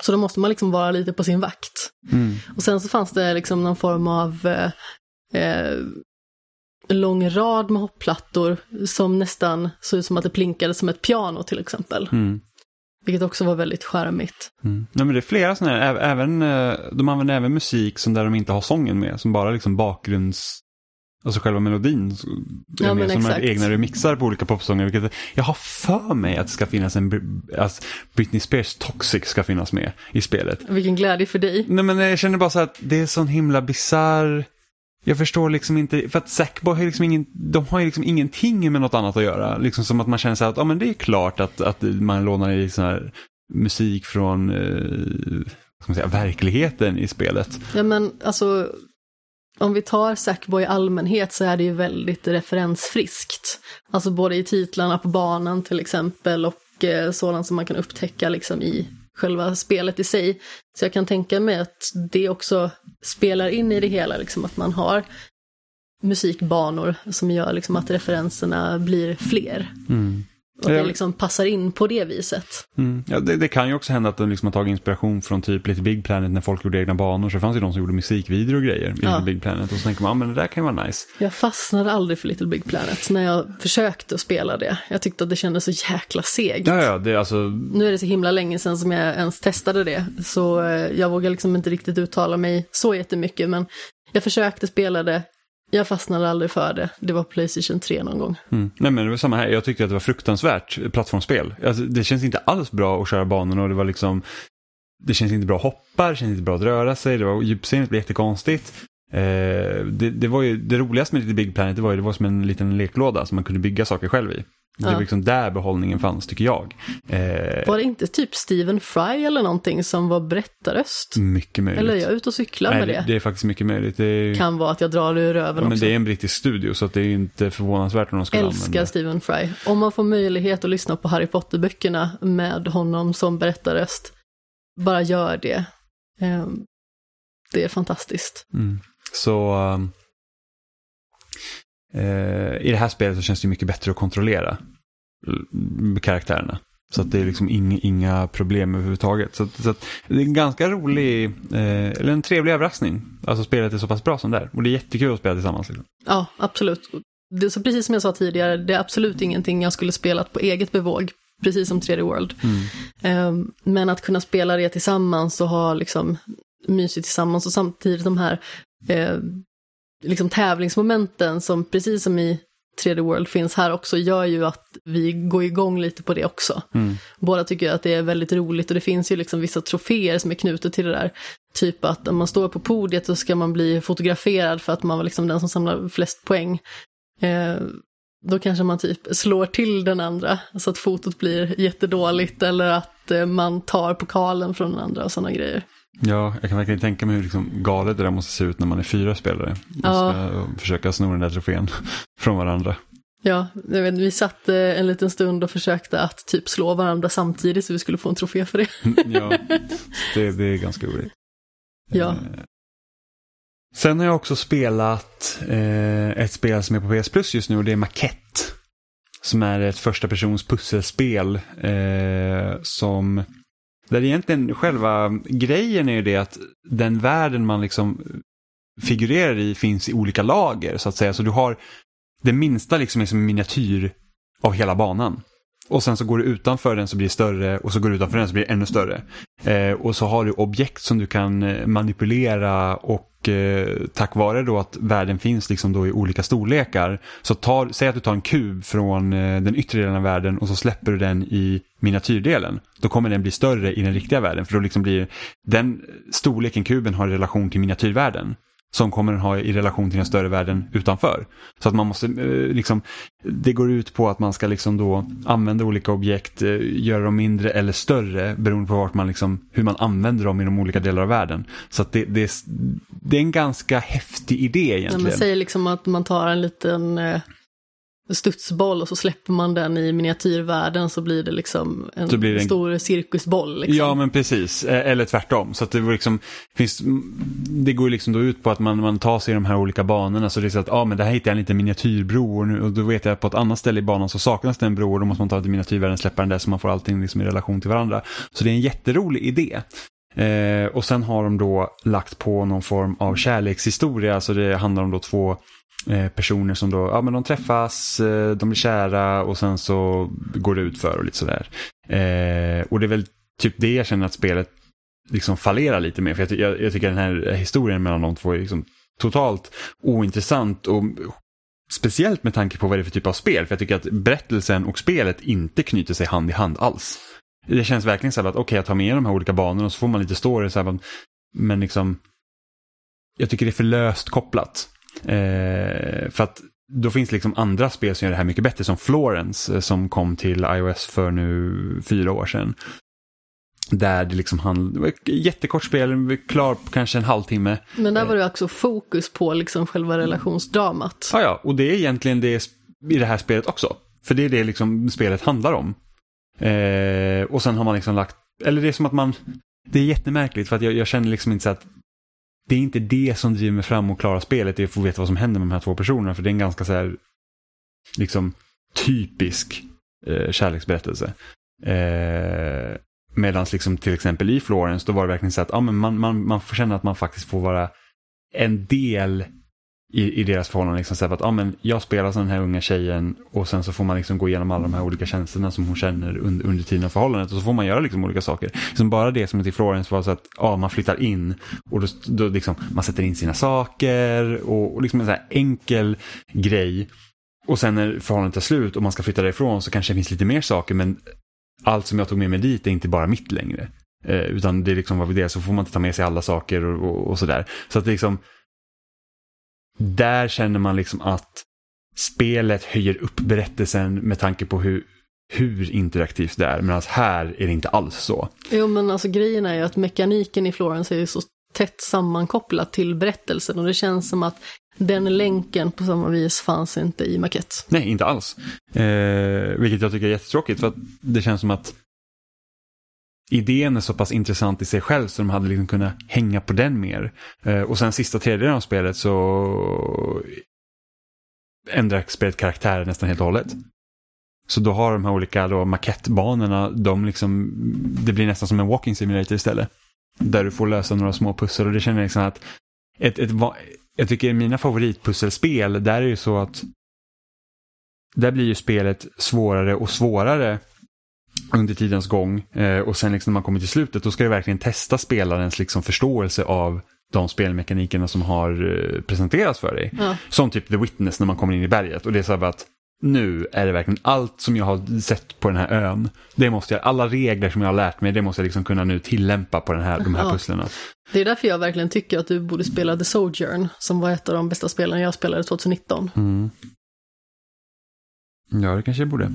Så då måste man liksom vara lite på sin vakt. Mm. Och sen så fanns det liksom någon form av eh, eh, lång rad med hopplattor som nästan såg ut som att det plinkade som ett piano till exempel. Mm. Vilket också var väldigt charmigt. Mm. Nej, men det är flera sådana här, även, eh, de använder även musik som där de inte har sången med, som bara liksom bakgrunds... Alltså själva melodin är Ja, men som exakt. är egna remixar på olika popsånger. Vilket, jag har för mig att det ska finnas en, alltså Britney Spears Toxic ska finnas med i spelet. Vilken glädje för dig. Nej men jag känner bara så att det är sån himla bizarr. Jag förstår liksom inte, för att Sackboy har liksom ingen, de har ju liksom ingenting med något annat att göra. Liksom som att man känner här att, ja men det är klart att, att man lånar i sån här musik från, eh, ska man säga, verkligheten i spelet. Ja men alltså, om vi tar Sackboy i allmänhet så är det ju väldigt referensfriskt. Alltså både i titlarna på banan till exempel och eh, sådant som man kan upptäcka liksom i själva spelet i sig. Så jag kan tänka mig att det också spelar in i det hela, liksom att man har musikbanor som gör liksom att referenserna blir fler. Mm. Och det liksom passar in på det viset. Mm. Ja, det, det kan ju också hända att de liksom har tagit inspiration från typ lite Big Planet när folk gjorde egna banor. Så det fanns ju de som gjorde musikvideor och grejer i Ja. Big Planet. Och så tänker man, ja men det där kan ju vara nice. Jag fastnade aldrig för Little Big Planet när jag försökte att spela det. Jag tyckte att det kändes så jäkla segt. Ja, ja, det är alltså, Nu är det så himla länge sedan som jag ens testade det, så eh, jag vågar liksom inte riktigt uttala mig så jättemycket, men jag försökte spela det, jag fastnade aldrig för det. Det var Playstation 3 någon gång. Mm. Nej men det var samma här, jag tyckte att det var fruktansvärt plattformsspel. Alltså, det känns inte alls bra att köra banorna och det var liksom Det känns inte bra att hoppa, det känns inte bra att röra sig, det var djupsinnet blev jättekonstigt. Eh, det, det var ju det roligaste med lite Big Planet, det var ju det var som en liten leklåda som man kunde bygga saker själv i. Det var liksom där behållningen fanns tycker jag. Eh, Var det inte typ Stephen Fry eller någonting som var berättarröst? mycket möjligt. Eller är jag ute och cyklar Nej, med det, det? är faktiskt mycket möjligt. Det Kan vara att jag drar det ur röven ja, men också. det är en brittisk studio så det är inte förvånansvärt om de skulle Älskar använda. Stephen Fry. Om man får möjlighet att lyssna på Harry Potter-böckerna med honom som berättarröst, bara gör det. Eh, Det är fantastiskt. Mm. Så um, i det här spelet så känns det mycket bättre att kontrollera karaktärerna. Så att det är liksom inga, inga problem överhuvudtaget. Så, att, så att det är en ganska rolig, eh, eller en trevlig överraskning. Alltså spelet är så pass bra som det är. Och det är jättekul att spela tillsammans. Liksom. Ja, absolut. Det, så precis som jag sa tidigare, det är absolut ingenting jag skulle spelat på eget bevåg, precis som 3D World. Eh, Men att kunna spela det tillsammans och ha liksom mysigt tillsammans och samtidigt de här eh, liksom tävlingsmomenten som precis som i 3D World finns här också gör ju att vi går igång lite på det också. Mm. Båda tycker att det är väldigt roligt och det finns ju liksom vissa troféer som är knutet till det där. Typ att om man står på podiet så ska man bli fotograferad för att man var liksom den som samlar flest poäng. Eh, då kanske man typ slår till den andra så att fotot blir jättedåligt eller att eh, man tar pokalen från den andra och sådana grejer. Ja, jag kan verkligen tänka mig hur liksom galet det där måste se ut när man är fyra spelare. Och Ja. ska försöka sno den där trofén från varandra. Ja, jag vet, vi satt eh, en liten stund och försökte att typ slå varandra samtidigt så vi skulle få en trofé för det. ja, det, det är ganska roligt. Ja. Eh, Sen har jag också spelat eh, ett spel som är på PS Plus just nu och det är Maquette. Som är ett första persons pusselspel eh, som där egentligen själva grejen är ju det att den världen man liksom figurerar i finns i olika lager så att säga. Så du har det minsta liksom är som en miniatyr av hela banan. Och sen så går du utanför den så blir det större och så går du utanför den så blir det ännu större. Eh, och så har du objekt som du kan eh, manipulera och eh, tack vare då att världen finns liksom då i olika storlekar. Så tar, säg att du tar en kub från eh, den yttre delen av världen och så släpper du den i miniatyrdelen. Då kommer den bli större i den riktiga världen för då liksom blir den storleken kuben har relation till miniatyrvärlden som kommer den ha i relation till den större världen utanför. Så att man måste, eh, liksom, det går ut på att man ska liksom då använda olika objekt, eh, göra dem mindre eller större beroende på vart man liksom, hur man använder dem i de olika delar av världen. Så att det, det, är, det är en ganska häftig idé Ja, egentligen. men säg liksom att man tar en liten eh, studsboll och så släpper man den i miniatyrvärlden så blir det liksom en det en- stor cirkusboll. Liksom. Ja men precis, Eh, eller tvärtom. Så det, liksom, finns, det går liksom då ut på att man, man tar sig i de här olika banorna. Så det är så att ah, men det här hittar jag en liten miniatyrbro och, nu, och då vet jag att på ett annat ställe i banan så saknas det en bro och då måste man ta till miniatyrvärlden, släppa den där så man får allting liksom i relation till varandra. Så det är en jätterolig idé. Eh, och sen har de då lagt på någon form av kärlekshistoria, så det handlar om då två Eh, personer som då, ja men de träffas, eh, de blir kära och sen så går det ut för och lite sådär. Eh, och det är väl typ det jag känner att spelet liksom fallerar lite med. För jag, jag, jag tycker den här historien mellan de två är liksom totalt ointressant och speciellt med tanke på vad det är för typ av spel. För jag tycker att berättelsen och spelet inte knyter sig hand i hand alls. Det känns verkligen så här att okej, jag tar med de här olika banorna och så får man lite story. Så här, men liksom, jag tycker det är för löst kopplat. Eh, för att då finns liksom andra spel som gör det här mycket bättre, som Florence eh, som kom till iOS för nu fyra år sedan. Där det liksom ett jättekort spel, klar på kanske en halvtimme. Men där var det också fokus på liksom själva relationsdramat. Ja, ja, och det är egentligen det i det här spelet också. För det är det liksom spelet handlar om. Eh, och sen har man liksom lagt, eller det är som att man, det är jättemärkligt för att jag, jag känner liksom inte så att det är inte det som driver mig fram och klarar spelet, det är att få veta vad som händer med de här två personerna. För det är en ganska så här, liksom typisk eh, kärleksberättelse. Eh, Medan liksom till exempel i Florence, då var det verkligen så att ah, men man, man, man får känna att man faktiskt får vara en del i, i deras förhållande. Liksom, så här, att, ah, men jag spelar som den här unga tjejen och sen så får man liksom gå igenom alla de här olika känslorna som hon känner under, under tiden av förhållandet och så får man göra liksom olika saker. Liksom bara det som till Florence var så att ah, man flyttar in och då, då liksom, man sätter in sina saker och, och liksom en så här enkel grej. Och sen när förhållandet är slut och man ska flytta därifrån så kanske det finns lite mer saker men allt som jag tog med mig dit är inte bara mitt längre. Eh, utan det är liksom vad vi det så får man inte ta med sig alla saker och, och, och sådär. Så att det liksom där känner man liksom att spelet höjer upp berättelsen med tanke på hur, hur interaktivt det är. Medan här är det inte alls så. Jo men alltså grejen är ju att mekaniken i Florence är ju så tätt sammankopplat till berättelsen och det känns som att den länken på samma vis fanns inte i Maquette. Nej, inte alls. Eh, vilket jag tycker är jättetråkigt för att det känns som att idén är så pass intressant i sig själv så de hade liksom kunnat hänga på den mer. Eh, och sen sista tredjedelen av spelet så ändrar spelet karaktär nästan helt och hållet. Så då har de här olika då makettbanorna, de liksom, det blir nästan som en walking simulator istället. Där du får lösa några små pussel och det känner jag liksom att ett, ett, jag tycker mina favoritpusselspel, där är det ju så att där blir ju spelet svårare och svårare under tidens gång. Eh, och sen liksom när man kommer till slutet då ska du verkligen testa spelarens liksom förståelse av de spelmekanikerna som har eh, presenterats för dig. Ja. Som typ The Witness när man kommer in i berget och det är så här att nu är det verkligen allt som jag har sett på den här ön. Det måste jag, alla regler som jag har lärt mig, det måste jag liksom kunna nu tillämpa på den här, de här Ja. pusslerna. Det är därför jag verkligen tycker att du borde spela The Sojourn, som var ett av de bästa spelen jag spelade 2019. Mm. Ja, det kanske jag borde.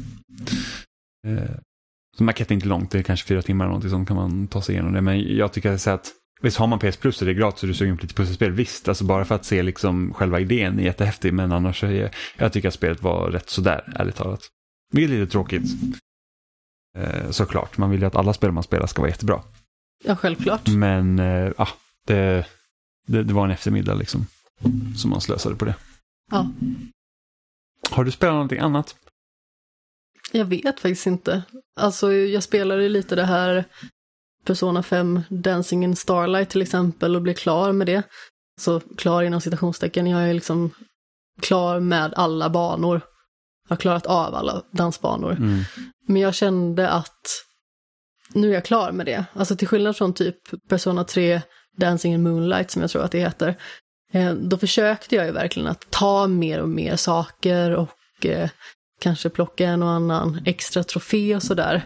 Så maket är inte långt, det är kanske fyra timmar eller någonting som kan man ta sig igenom det. Men jag tycker så att Visst har man PS Plus och det är gratis och du sugen på lite pusselspel, visst, alltså bara för att se liksom själva idén är jättehäftig, men annars är jag, jag tycker att spelet var rätt sådär, ärligt talat. Vilket är lite tråkigt. Eh, såklart, man vill ju att alla spel man spelar ska vara jättebra. Ja, självklart. Men eh, ah, det, det, det var en eftermiddag liksom, som man slösade på det. Ja. Har du spelat någonting annat? Jag vet faktiskt inte. Alltså, jag spelade lite det här Persona 5 Dancing in Starlight till exempel och blev klar med det. Så klar inom citationstecken, jag är liksom klar med alla banor. Jag har klarat av alla dansbanor. Mm. Men jag kände att nu är jag klar med det. Alltså till skillnad från typ Persona 3 Dancing in Moonlight som jag tror att det heter. Eh, då försökte jag ju verkligen att ta mer och mer saker och eh, kanske plocka en och annan extra trofé och sådär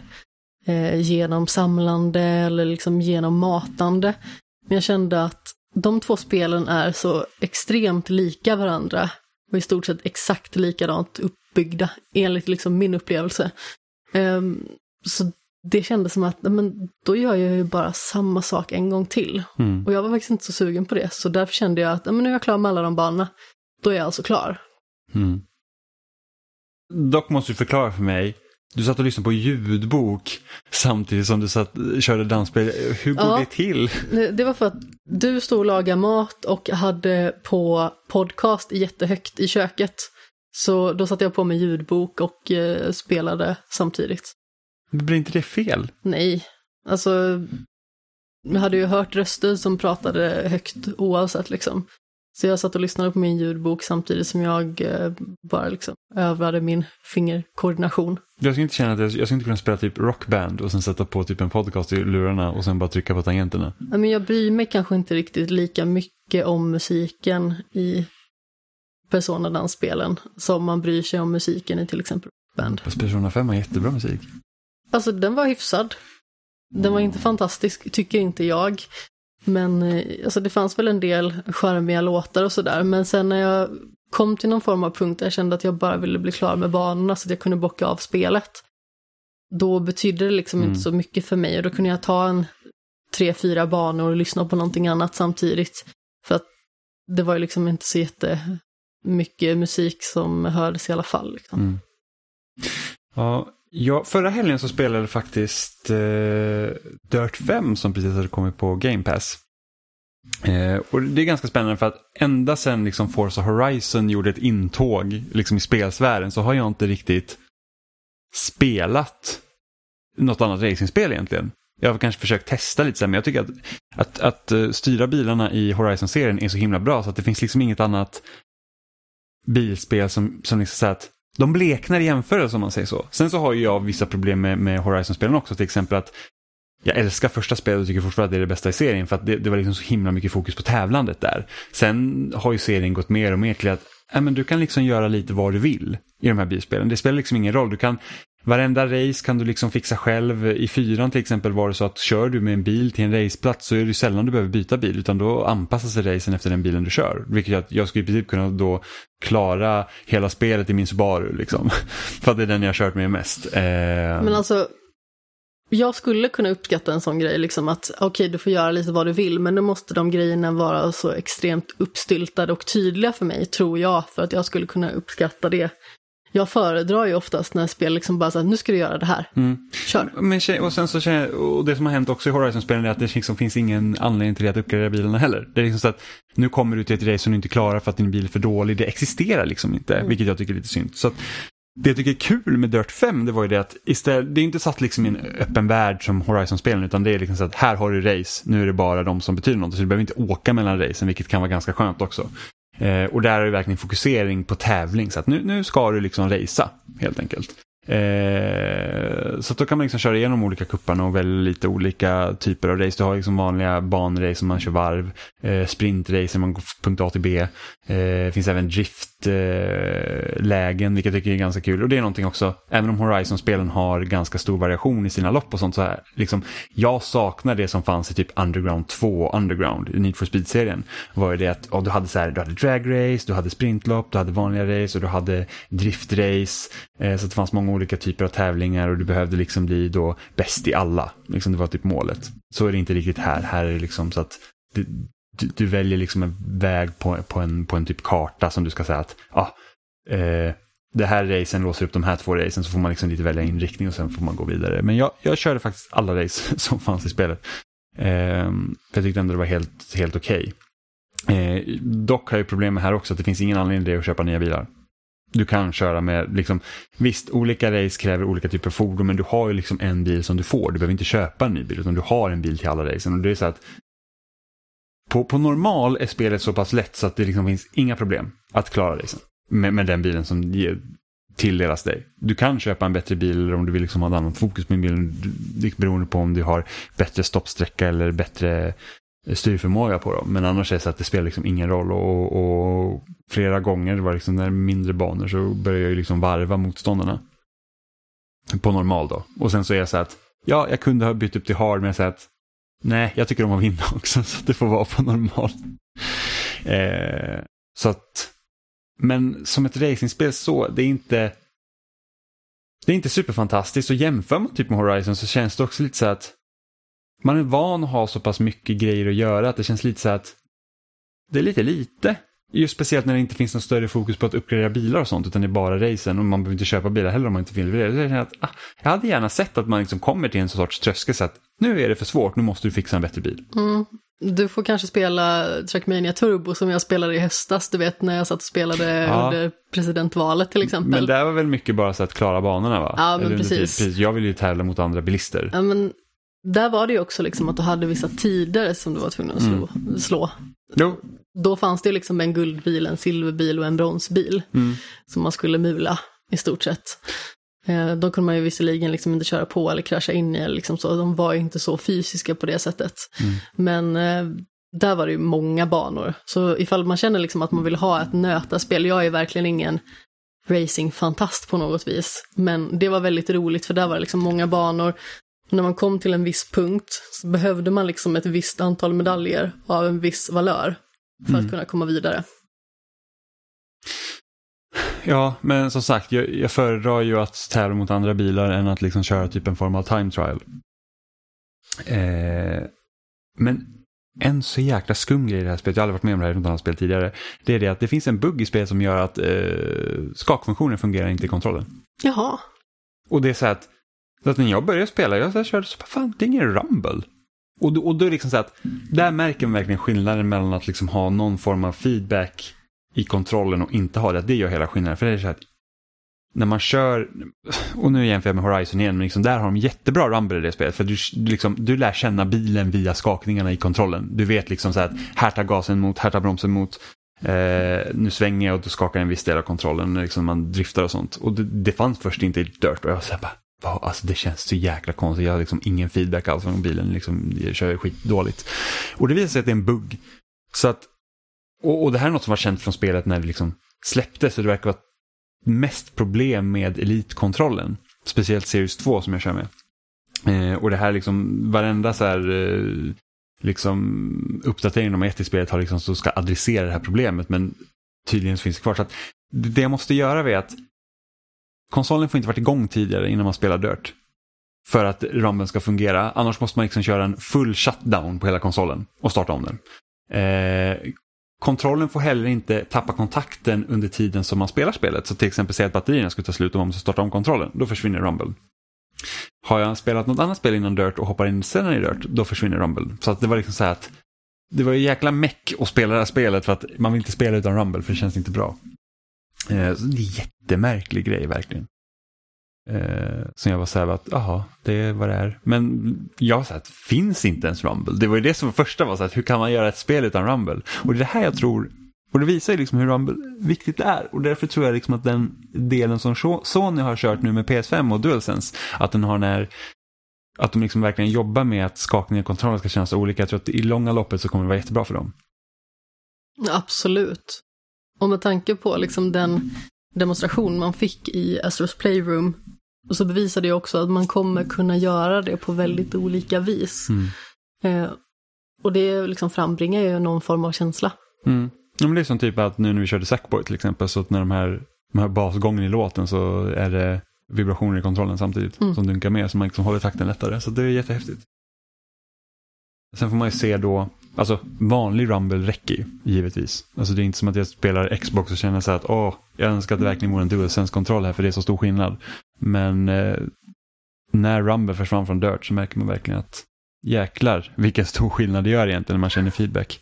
eh, genom samlande eller liksom genom matande. Men jag kände att de två spelen är så extremt lika varandra och i stort sett exakt likadant uppbyggda enligt liksom min upplevelse. Eh, så det kändes som att men, då gör jag ju bara samma sak en gång till. Mm. Och jag var faktiskt inte så sugen på det, så därför kände jag att men, nu är jag klar med alla de banorna. Då är jag alltså klar. Mm. Dock måste du förklara för mig, du satt och lyssnade på ljudbok samtidigt som du satt, körde dansspel. Hur går Ja. det till? Det var för att du stod och lagade mat och hade på podcast jättehögt i köket. Så då satte jag på mig ljudbok och eh, spelade samtidigt. Blir inte det fel? Nej, alltså jag hade ju hört röster som pratade högt oavsett liksom. Så jag satt och lyssnade på min ljudbok samtidigt som jag eh, bara liksom övade min fingerkoordination. Jag skulle inte känna att jag, jag skulle inte kunna spela typ rockband och sen sätta på typ en podcast i lurarna och sen bara trycka på tangenterna. Men jag bryr mig kanske inte riktigt lika mycket om musiken i Persona-dansspelen som man bryr sig om musiken i till exempel Band. Fast Persona 5 har jättebra musik. Alltså den var hyfsad. Den var inte fantastisk, tycker inte jag. Men eh, alltså, det fanns väl en del charmiga låtar och sådär. Men sen när jag kom till någon form av punkt där jag kände att jag bara ville bli klar med banorna så att jag kunde bocka av spelet. Då betydde det liksom Mm. inte så mycket för mig och då kunde jag ta en tre, fyra banor och lyssna på någonting annat samtidigt. För att det var ju liksom inte så jättemycket musik som hördes i alla fall. Liksom. Mm. Ja, ja, förra helgen så spelade faktiskt eh, Dirt 5 som precis hade kommit på Game Pass. Eh, och det är ganska spännande för att ända sedan liksom Forza Horizon gjorde ett intåg liksom i spelsfären så har jag inte riktigt spelat något annat racingspel egentligen. Jag har kanske försökt testa lite men jag tycker att, att, att eh, styra bilarna i Horizon-serien är så himla bra så att det finns liksom inget annat bilspel som, som liksom så att de bleknar i jämförelse om man säger så. Sen så har ju jag vissa problem med, med Horizon-spelen också, till exempel att jag älskar första spelet och tycker fortfarande att det är det bästa i serien för att det, det var liksom så himla mycket fokus på tävlandet där. Sen har ju serien gått mer och mer till att ja, men du kan liksom göra lite vad du vill i de här bilspelen. Det spelar liksom ingen roll. Du kan, varenda race kan du liksom fixa själv. I fyran till exempel var det så att kör du med en bil till en raceplats så är det ju sällan du behöver byta bil utan då anpassar sig racen efter den bilen du kör. Vilket gör att jag skulle i princip kunna då klara hela spelet i min Subaru liksom. för att det är den jag har kört med mest. Eh, Men alltså, jag skulle kunna uppskatta en sån grej, liksom att okej, du får göra lite vad du vill, men då måste de grejerna vara så extremt uppstyltade och tydliga för mig, tror jag, för att jag skulle kunna uppskatta det. Jag föredrar ju oftast när spel liksom bara säger nu ska du göra det här, mm. kör. Men, och sen så och det som har hänt också i Horizon-spelen är att det liksom finns ingen anledning till att uppgradera bilarna heller. Det är liksom så att nu kommer du till ett race som du inte klarar för att din bil är för dålig. Det existerar liksom inte, Mm. vilket jag tycker är lite synd. Så att, det jag tycker är kul med Dirt 5 det var ju det att istället, det är inte satt liksom i en öppen värld som Horizon-spelen utan det är liksom så att här har du race, nu är det bara de som betyder något. Så du behöver inte åka mellan racen vilket kan vara ganska skönt också. Eh, och där är det verkligen fokusering på tävling så att nu, nu ska du liksom racea helt enkelt. Eh, så då kan man liksom köra igenom olika kupparna och välja lite olika typer av race. Du har liksom vanliga banrace som man kör varv, eh, sprintrace som man går punkt A till B. Eh, det finns även drift lägen, vilket jag tycker är ganska kul. Och det är någonting också, även om Horizon-spelen har ganska stor variation i sina lopp och sånt så här, liksom, jag saknar det som fanns i typ Underground 2 Underground, i Need for Speed-serien. Var ju det att oh, du hade så här, du hade drag race, du hade sprintlopp, du hade vanliga race och du hade driftrace. Eh, så det fanns många olika typer av tävlingar och du behövde liksom bli då bäst i alla. Liksom det var typ målet. Så är det inte riktigt här. Här är det liksom så att du, du väljer liksom en väg på, på, en, på en typ karta som du ska säga att ah, eh, det här racen låser upp de här två racen så får man liksom lite välja inriktning och sen får man gå vidare. Men jag, jag körde faktiskt alla race som fanns i spelet. Eh, för jag tyckte ändå det var helt, helt okej. Okay. Eh, dock har jag problem med här också att det finns ingen anledning att köpa nya bilar du kan köra med, liksom, visst olika race kräver olika typer av fordon men du har ju liksom en bil som du får. Du behöver inte köpa en ny bil utan du har en bil till alla racen. Och det är så att på, på normal är spelet så pass lätt så att det liksom finns inga problem att klara racen liksom. med, med den bilen som ger, tilldelas dig. Du kan köpa en bättre bil eller om du vill liksom ha ett annat fokus på din bil beroende på om du har bättre stoppsträcka eller bättre eh, styrförmåga på dem. Men annars är det så att det spelar liksom ingen roll och, och flera gånger var liksom när mindre banor så börjar jag liksom varva motståndarna. På normal då. Och sen så är jag så att ja, jag kunde ha bytt upp till hard men jag säger att nej, jag tycker om att vinna också så det får vara på normal. Eh, så att, men som ett racingspel så, det är inte det är inte superfantastiskt och jämför man typ med Horizon så känns det också lite så att man är van att ha så pass mycket grejer att göra att det känns lite så att det är lite lite. Just speciellt när det inte finns någon större fokus på att uppgradera bilar och sånt utan det är bara racen och man behöver inte köpa bilar heller om man inte vill det. Jag, att, ah, jag hade gärna sett att man liksom kommer till en sorts tröskel så att nu är det för svårt, nu måste du fixa en bättre bil. Mm. Du får kanske spela Trackmania Turbo som jag spelade i höstas, du vet när jag satt och spelade ja. under presidentvalet till exempel. Men det var väl mycket bara så att klara banorna va? Ja, men precis. precis. Jag vill ju tävla mot andra bilister. Ja, men där var det ju också liksom att du hade vissa tider som du var tvungen att slå. Mm. slå. Jo. Då fanns det liksom en guldbil, en silverbil och en bronsbil mm. som man skulle mula i stort sett. Eh, då kunde man ju visserligen liksom inte köra på eller krascha in i, eller liksom så. de var inte så fysiska på det sättet. Mm. Men eh, där var det ju många banor. Så ifall man känner liksom att man vill ha ett nötaspel, jag är verkligen ingen racingfantast på något vis. Men det var väldigt roligt för där var det liksom många banor när man kom till en viss punkt så behövde man liksom ett visst antal medaljer av en viss valör för mm. att kunna komma vidare. Ja, men som sagt, jag, jag föredrar ju att tävla mot andra bilar än att liksom köra typ en form av time trial. Eh, men en så jäkla skum grej i det här spelet, jag har aldrig varit med om det här i något annat spel tidigare, det är det att det finns en bugg i spelet som gör att eh, skakfunktionen fungerar inte i kontrollen. Jaha. Och det är så att så att när jag började spela, jag så körde så fan, det är ingen rumble. Och och då är det liksom så att, där märker man verkligen skillnaden mellan att liksom ha någon form av feedback i kontrollen och inte ha det. Det gör hela skillnaden. För det är så att när man kör, och nu jämför jag med Horizon igen, men liksom där har de jättebra rumble i det spelet. För du, liksom, du lär känna bilen via skakningarna i kontrollen. Du vet liksom så att här tar gasen mot, här tar bromsen mot. Eh, nu svänger jag och då skakar en viss del av kontrollen när liksom man driftar och sånt. Och det, det fanns först inte i Dirt och jag så bara, Alltså det känns så jäkla konstigt. Jag har liksom ingen feedback alls från bilen. Liksom, jag kör skitdåligt. Och det visar sig att det är en bugg. Så att, och, och det här är något som var känt från spelet när det liksom släpptes. Så det verkar vara mest problem med elitkontrollen. Speciellt Series 2 som jag kör med. Eh, och det här liksom, varenda så här, eh, liksom uppdatering de har gett i spelet har liksom så ska adressera det här problemet. Men tydligen så finns det kvar. Så att det jag måste göra är att konsolen får inte varit igång tidigare innan man spelar Dirt. För att ramen ska fungera. Annars måste man liksom köra en full shutdown på hela konsolen och starta om den. Eh, kontrollen får heller inte tappa kontakten under tiden som man spelar spelet. Så till exempel säg att batterierna skulle ta slut och man måste starta om kontrollen. Då försvinner Rumble. Har jag spelat något annat spel innan Dirt och hoppar in senare i Dirt, då försvinner Rumble. Så att det var liksom så här att det var ju jäkla meck att spela det här spelet för att man vill inte spela utan Rumble för det känns inte bra. Eh, så det är en jättemärklig grej verkligen. Eh, som jag var så här att, jaha, det är vad det är. Men jag var så här, att finns inte ens Rumble? Det var ju det som första var så här, hur kan man göra ett spel utan Rumble? Och det är det här jag tror Och det visar ju liksom hur Rumble viktigt det är. Och därför tror jag liksom att den delen som Sony har kört nu med PS5 och DualSense, att den har den här att de liksom verkligen jobbar med att skakningen och kontrollen ska kännas olika. Jag tror att i långa loppet så kommer det vara jättebra för dem. Absolut. Och med tanke på liksom den demonstration man fick i Astros Playroom så bevisade det också att man kommer kunna göra det på väldigt olika vis. Mm. Eh, och det liksom frambringar ju någon form av känsla. Mm. Ja, men det är som typ att nu när vi körde Sackboy till exempel, så att när de här, de här basgången i låten så är det vibrationer i kontrollen samtidigt Mm. som dunkar med så man liksom håller takten lättare. Så det är jättehäftigt. Sen får man ju se då, alltså vanlig Rumble räcker ju givetvis. Alltså det är inte som att jag spelar Xbox och känner så här att åh, jag önskar att det verkligen vore en DualSense-kontroll här för det är så stor skillnad. Men eh, när Rumble försvann från Dirt så märker man verkligen att jäklar vilken stor skillnad det gör egentligen när man känner feedback.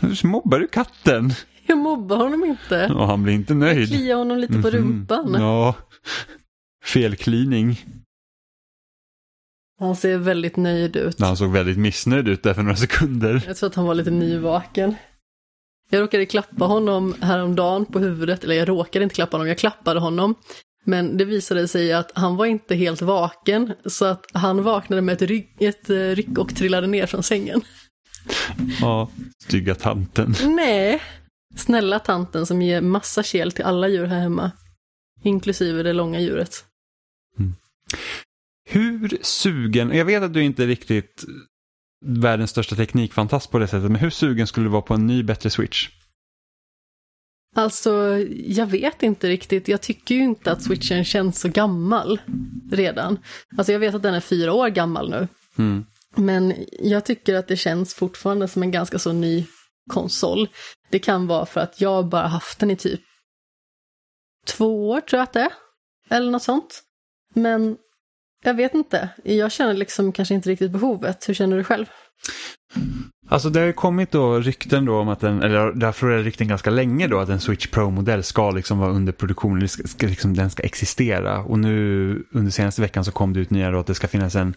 Hur mobbar du katten? Jag mobbar honom inte. Och han blir inte Jag nöjd. kliar honom lite på Mhm. rumpan. Ja. Felklining. Han ser väldigt nöjd ut. Han såg väldigt missnöjd ut där för några sekunder. Jag tror att han var lite nyvaken. Jag råkade klappa honom häromdagen på huvudet, eller jag råkade inte klappa honom, jag klappade honom. Men det visade sig att han var inte helt vaken, så att han vaknade med ett, ryck, ett eh, ryck och trillade ner från sängen. Ja, stygga tanten. Nej! Snälla tanten som ger massa kel till alla djur här hemma. Inklusive det långa djuret. Hur sugen, jag vet att du inte är riktigt världens största teknikfantast på det sättet, men hur sugen skulle du vara på en ny bättre Switch? Alltså, jag vet inte riktigt. Jag tycker ju inte att switchen känns så gammal redan. Alltså jag vet att den är fyra år gammal nu. Mm. Men jag tycker att det känns fortfarande som en ganska så ny konsol. Det kan vara för att jag bara haft den i typ två år tror jag att det är. Eller något sånt. Men jag vet inte. Jag känner liksom kanske inte riktigt behovet. Hur känner du själv? Alltså det har ju kommit då rykten då om att den, eller det har florerat rykten ganska länge då att en Switch Pro-modell ska liksom vara under produktion, ska liksom, den ska existera. Och nu under senaste veckan så kom det ut nya då att det ska finnas en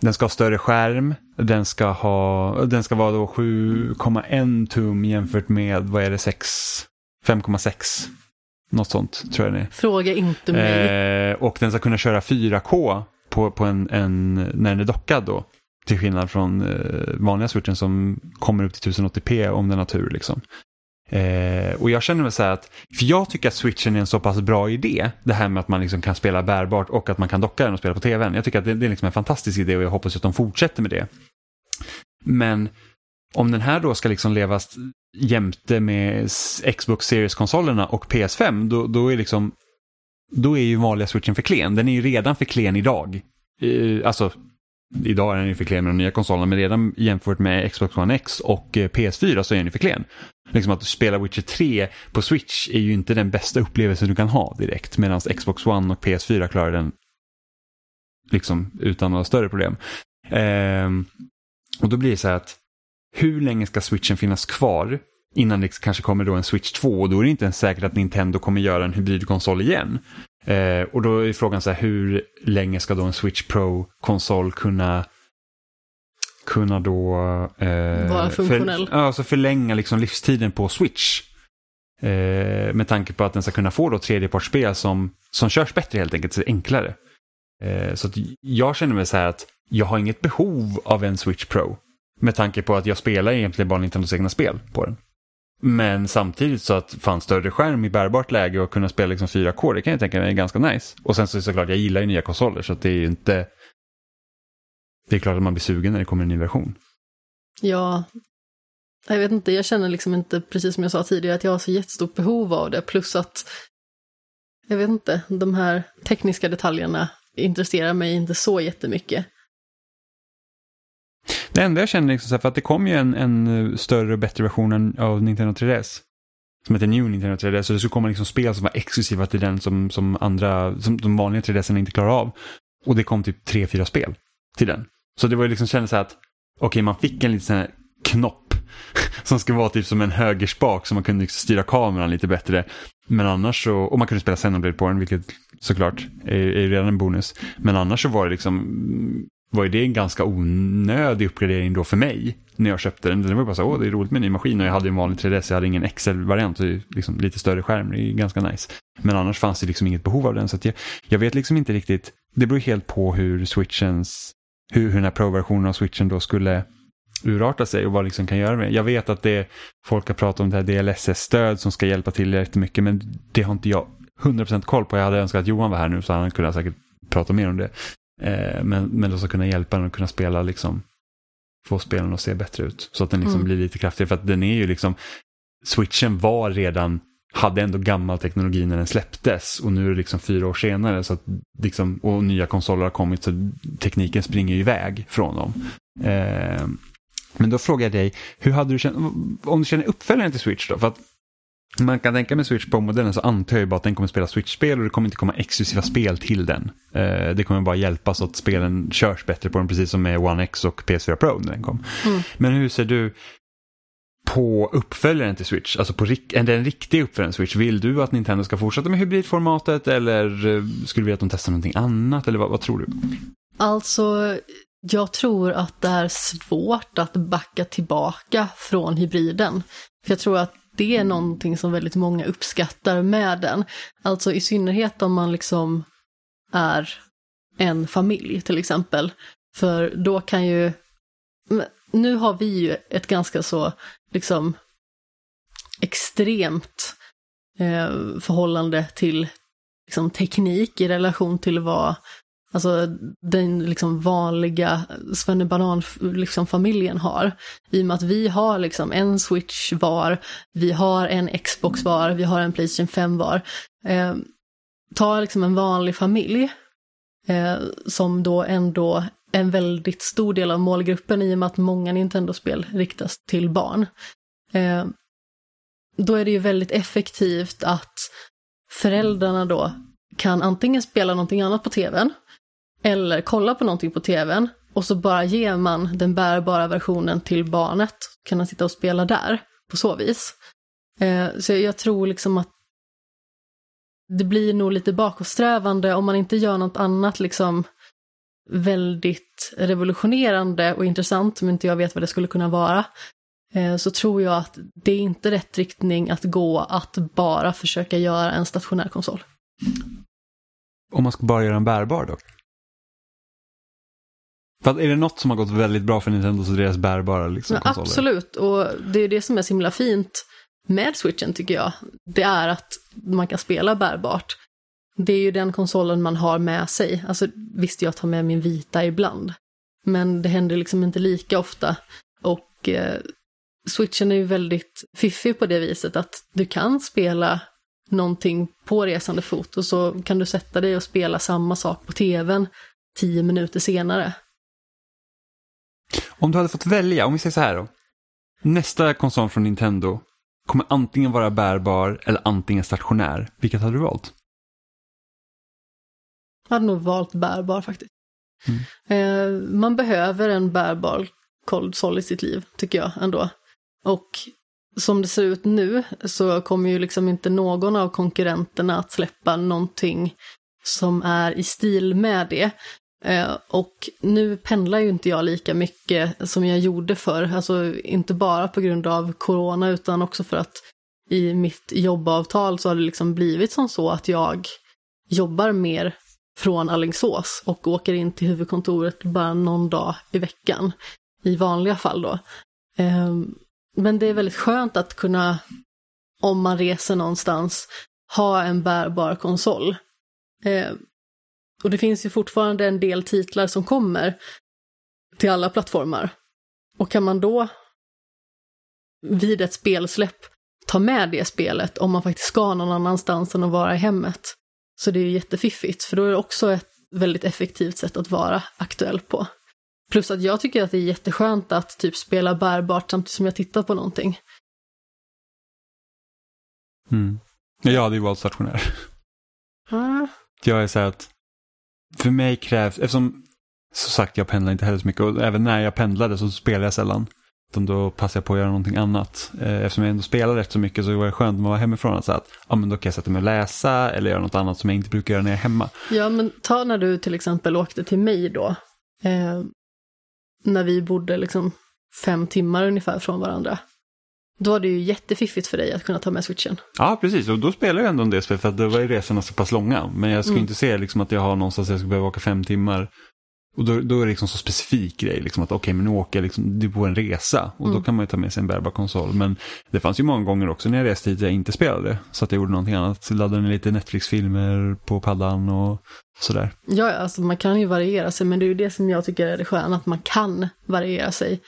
den ska ha större skärm, den ska, ha, den ska vara då 7,1 tum jämfört med, vad är det, 6, 5,6. Något sånt tror jag det är. Fråga inte mig. Eh, och den ska kunna köra 4K på, på en, en, när den är dockad då. Till skillnad från eh, vanliga switchen som kommer upp till 1080p om den har tur. Liksom. Eh, och jag känner mig så här att, för jag tycker att switchen är en så pass bra idé. Det här med att man liksom kan spela bärbart och att man kan docka den och spela på tvn. Jag tycker att det, det är liksom en fantastisk idé och jag hoppas att de fortsätter med det. Men om den här då ska liksom levas jämte med Xbox Series-konsolerna och PS5, då, då är liksom då är ju vanliga switchen för klen. Den är ju redan för klen idag. Eh, alltså, idag är den ju för klen med de nya konsolerna, men redan jämfört med Xbox One X och eh, PS4 så är den ju för klen. Liksom att spela Witcher 3 på Switch är ju inte den bästa upplevelsen du kan ha direkt, medan Xbox One och PS4 klarar den liksom utan några större problem. Eh, och då blir det så här att hur länge ska switchen finnas kvar innan det kanske kommer då en switch 2 och då är det inte ens säkert att Nintendo kommer göra en hybridkonsol igen. Eh, och då är frågan så här, hur länge ska då en Switch Pro-konsol kunna kunna då eh, Vara funktionell. För, alltså förlänga liksom livstiden på Switch. Eh, med tanke på att den ska kunna få då tredjepartsspel som, som körs bättre helt enkelt, så enklare. Eh, så jag känner mig så här att jag har inget behov av en Switch Pro. Med tanke på att jag spelar egentligen bara Nintendos egna spel på den. Men samtidigt så att fan större skärm i bärbart läge och kunna spela liksom 4K, det kan jag tänka mig är ganska nice. Och sen så är det såklart, jag gillar ju nya konsoler så att det är ju inte... Det är klart att man blir sugen när det kommer en ny version. Ja, jag vet inte, jag känner liksom inte, precis som jag sa tidigare, att jag har så jättestort behov av det. Plus att, jag vet inte, de här tekniska detaljerna intresserar mig inte så jättemycket. Det enda jag känner liksom så här, för att det kom ju en, en eh, större och bättre version av Nintendo 3DS. Som heter New Nintendo 3DS. Så det skulle komma liksom spel som var exklusiva till den som, som andra, som de vanliga 3DS inte klarar av. Och det kom typ tre, fyra spel till den. Så det var ju liksom kändes så här att, okej man fick en liten sån här knopp. Som skulle vara typ som en högerspak så man kunde liksom styra kameran lite bättre. Men annars så, och man kunde spela Xenoblade på den, vilket såklart är, är ju redan en bonus. Men annars så var det liksom, var ju det en ganska onödig uppgradering då för mig när jag köpte den. Det var bara så, åh det är roligt med en ny maskin och jag hade en vanlig 3DS, jag hade ingen XL-variant, liksom lite större skärm, det är ganska nice. Men annars fanns det liksom inget behov av den, så jag, jag vet liksom inte riktigt, det beror helt på hur switchens, hur, hur den här Pro-versionen av switchen då skulle urarta sig och vad liksom kan göra med Jag vet att det folk har pratat om det här DLSS-stöd som ska hjälpa till jättemycket men det har inte jag 100% koll på. Jag hade önskat att Johan var här nu så han kunde säkert prata mer om det. Eh, men, men det ska kunna hjälpa den att kunna spela liksom få spelen att se bättre ut. Så att den liksom mm. blir lite kraftigare. För att den är ju liksom, switchen var redan, hade ändå gammal teknologi när den släpptes. Och nu är det liksom fyra år senare. Så att liksom, och nya konsoler har kommit så tekniken springer ju iväg från dem. Eh, men då frågar jag dig, hur hade du känt, om du känner uppföljaren till Switch då? För att man kan tänka med Switch Pro-modellen så antar jag bara att den kommer spela Switch-spel och det kommer inte komma exklusiva spel till den. Eh, det kommer bara hjälpa så att spelen körs bättre på den, precis som med One X och PS4 Pro när den kom. Mm. Men hur ser du på uppföljaren till Switch, alltså på den riktiga uppföljaren Switch, vill du att Nintendo ska fortsätta med hybridformatet eller eh, skulle du vilja att de testar någonting annat eller vad, vad tror du? Alltså, jag tror att det är svårt att backa tillbaka från hybriden. För jag tror att det är någonting som väldigt många uppskattar med den. Alltså i synnerhet om man liksom är en familj till exempel. För då kan ju, nu har vi ju ett ganska så liksom extremt eh, förhållande till liksom, teknik i relation till vad Alltså den liksom vanliga svennebanan-familjen liksom, har. I och med att vi har liksom en switch var, vi har en Xbox var, vi har en Playstation 5 var. Eh, ta liksom en vanlig familj eh, som då ändå en väldigt stor del av målgruppen i och med att många Nintendo-spel riktas till barn. Eh, då är det ju väldigt effektivt att föräldrarna då kan antingen spela någonting annat på tvn, eller kolla på någonting på tvn och så bara ger man den bärbara versionen till barnet. Kan han sitta och spela där på så vis. Eh, så jag tror liksom att det blir nog lite bakåtsträvande om man inte gör något annat liksom väldigt revolutionerande och intressant som inte jag vet vad det skulle kunna vara. Eh, så tror jag att det är inte rätt riktning att gå att bara försöka göra en stationär konsol. Om man ska bara göra en bärbar dock? För är det något som har gått väldigt bra för Nintendo så är det deras bärbara liksom, ja, konsoler. Absolut, och det är det som är så himla fint med switchen tycker jag. Det är att man kan spela bärbart. Det är ju den konsolen man har med sig. Alltså visst, jag tar med min vita ibland. Men det händer liksom inte lika ofta. Och eh, switchen är ju väldigt fiffig på det viset att du kan spela någonting på resande fot och så kan du sätta dig och spela samma sak på tvn tio minuter senare. Om du hade fått välja, om vi säger så här då. Nästa konsol från Nintendo kommer antingen vara bärbar eller antingen stationär. Vilket hade du valt? Jag hade nog valt bärbar faktiskt. Mm. Eh, man behöver en bärbar konsol i sitt liv, tycker jag ändå. Och som det ser ut nu så kommer ju liksom inte någon av konkurrenterna att släppa någonting som är i stil med det. Eh, och nu pendlar ju inte jag lika mycket som jag gjorde förr, alltså inte bara på grund av corona utan också för att i mitt jobbavtal så har det liksom blivit som så att jag jobbar mer från Allingsås och åker in till huvudkontoret bara någon dag i veckan. I vanliga fall då. Eh, men det är väldigt skönt att kunna, om man reser någonstans, ha en bärbar konsol. Eh, och det finns ju fortfarande en del titlar som kommer till alla plattformar. Och kan man då vid ett spelsläpp ta med det spelet om man faktiskt ska någon annanstans än att vara i hemmet. Så det är ju jättefiffigt, för då är det också ett väldigt effektivt sätt att vara aktuell på. Plus att jag tycker att det är jätteskönt att typ spela bärbart samtidigt som jag tittar på någonting. Mm. Jag hade ju valt stationär. Mm. Jag är så här att för mig krävs, eftersom som sagt jag pendlar inte heller så mycket och även när jag pendlade så spelade jag sällan. Utan då passade jag på att göra någonting annat. Eh, eftersom jag ändå spelar rätt så mycket så var det skönt att var hemifrån. Att, säga att ja, men då kan jag sätta mig och läsa eller göra något annat som jag inte brukar göra när jag är hemma. Ja, men ta när du till exempel åkte till mig då. Eh, när vi bodde liksom fem timmar ungefär från varandra. Då var det ju jättefiffigt för dig att kunna ta med switchen. Ja, precis. Och då spelar jag ändå en del spel för att då var ju resorna så pass långa. Men jag ska mm. inte se liksom att jag har någonstans jag ska behöva åka fem timmar. Och då, då är det liksom så specifik grej, liksom att okej, okay, men nu åker jag liksom, på en resa och mm. då kan man ju ta med sig en bärbar konsol. Men det fanns ju många gånger också när jag reste hit jag inte spelade, så att jag gjorde någonting annat. Laddade ner lite Netflix-filmer på paddan och sådär. Ja, alltså man kan ju variera sig, men det är ju det som jag tycker är det sköna, att man kan variera sig.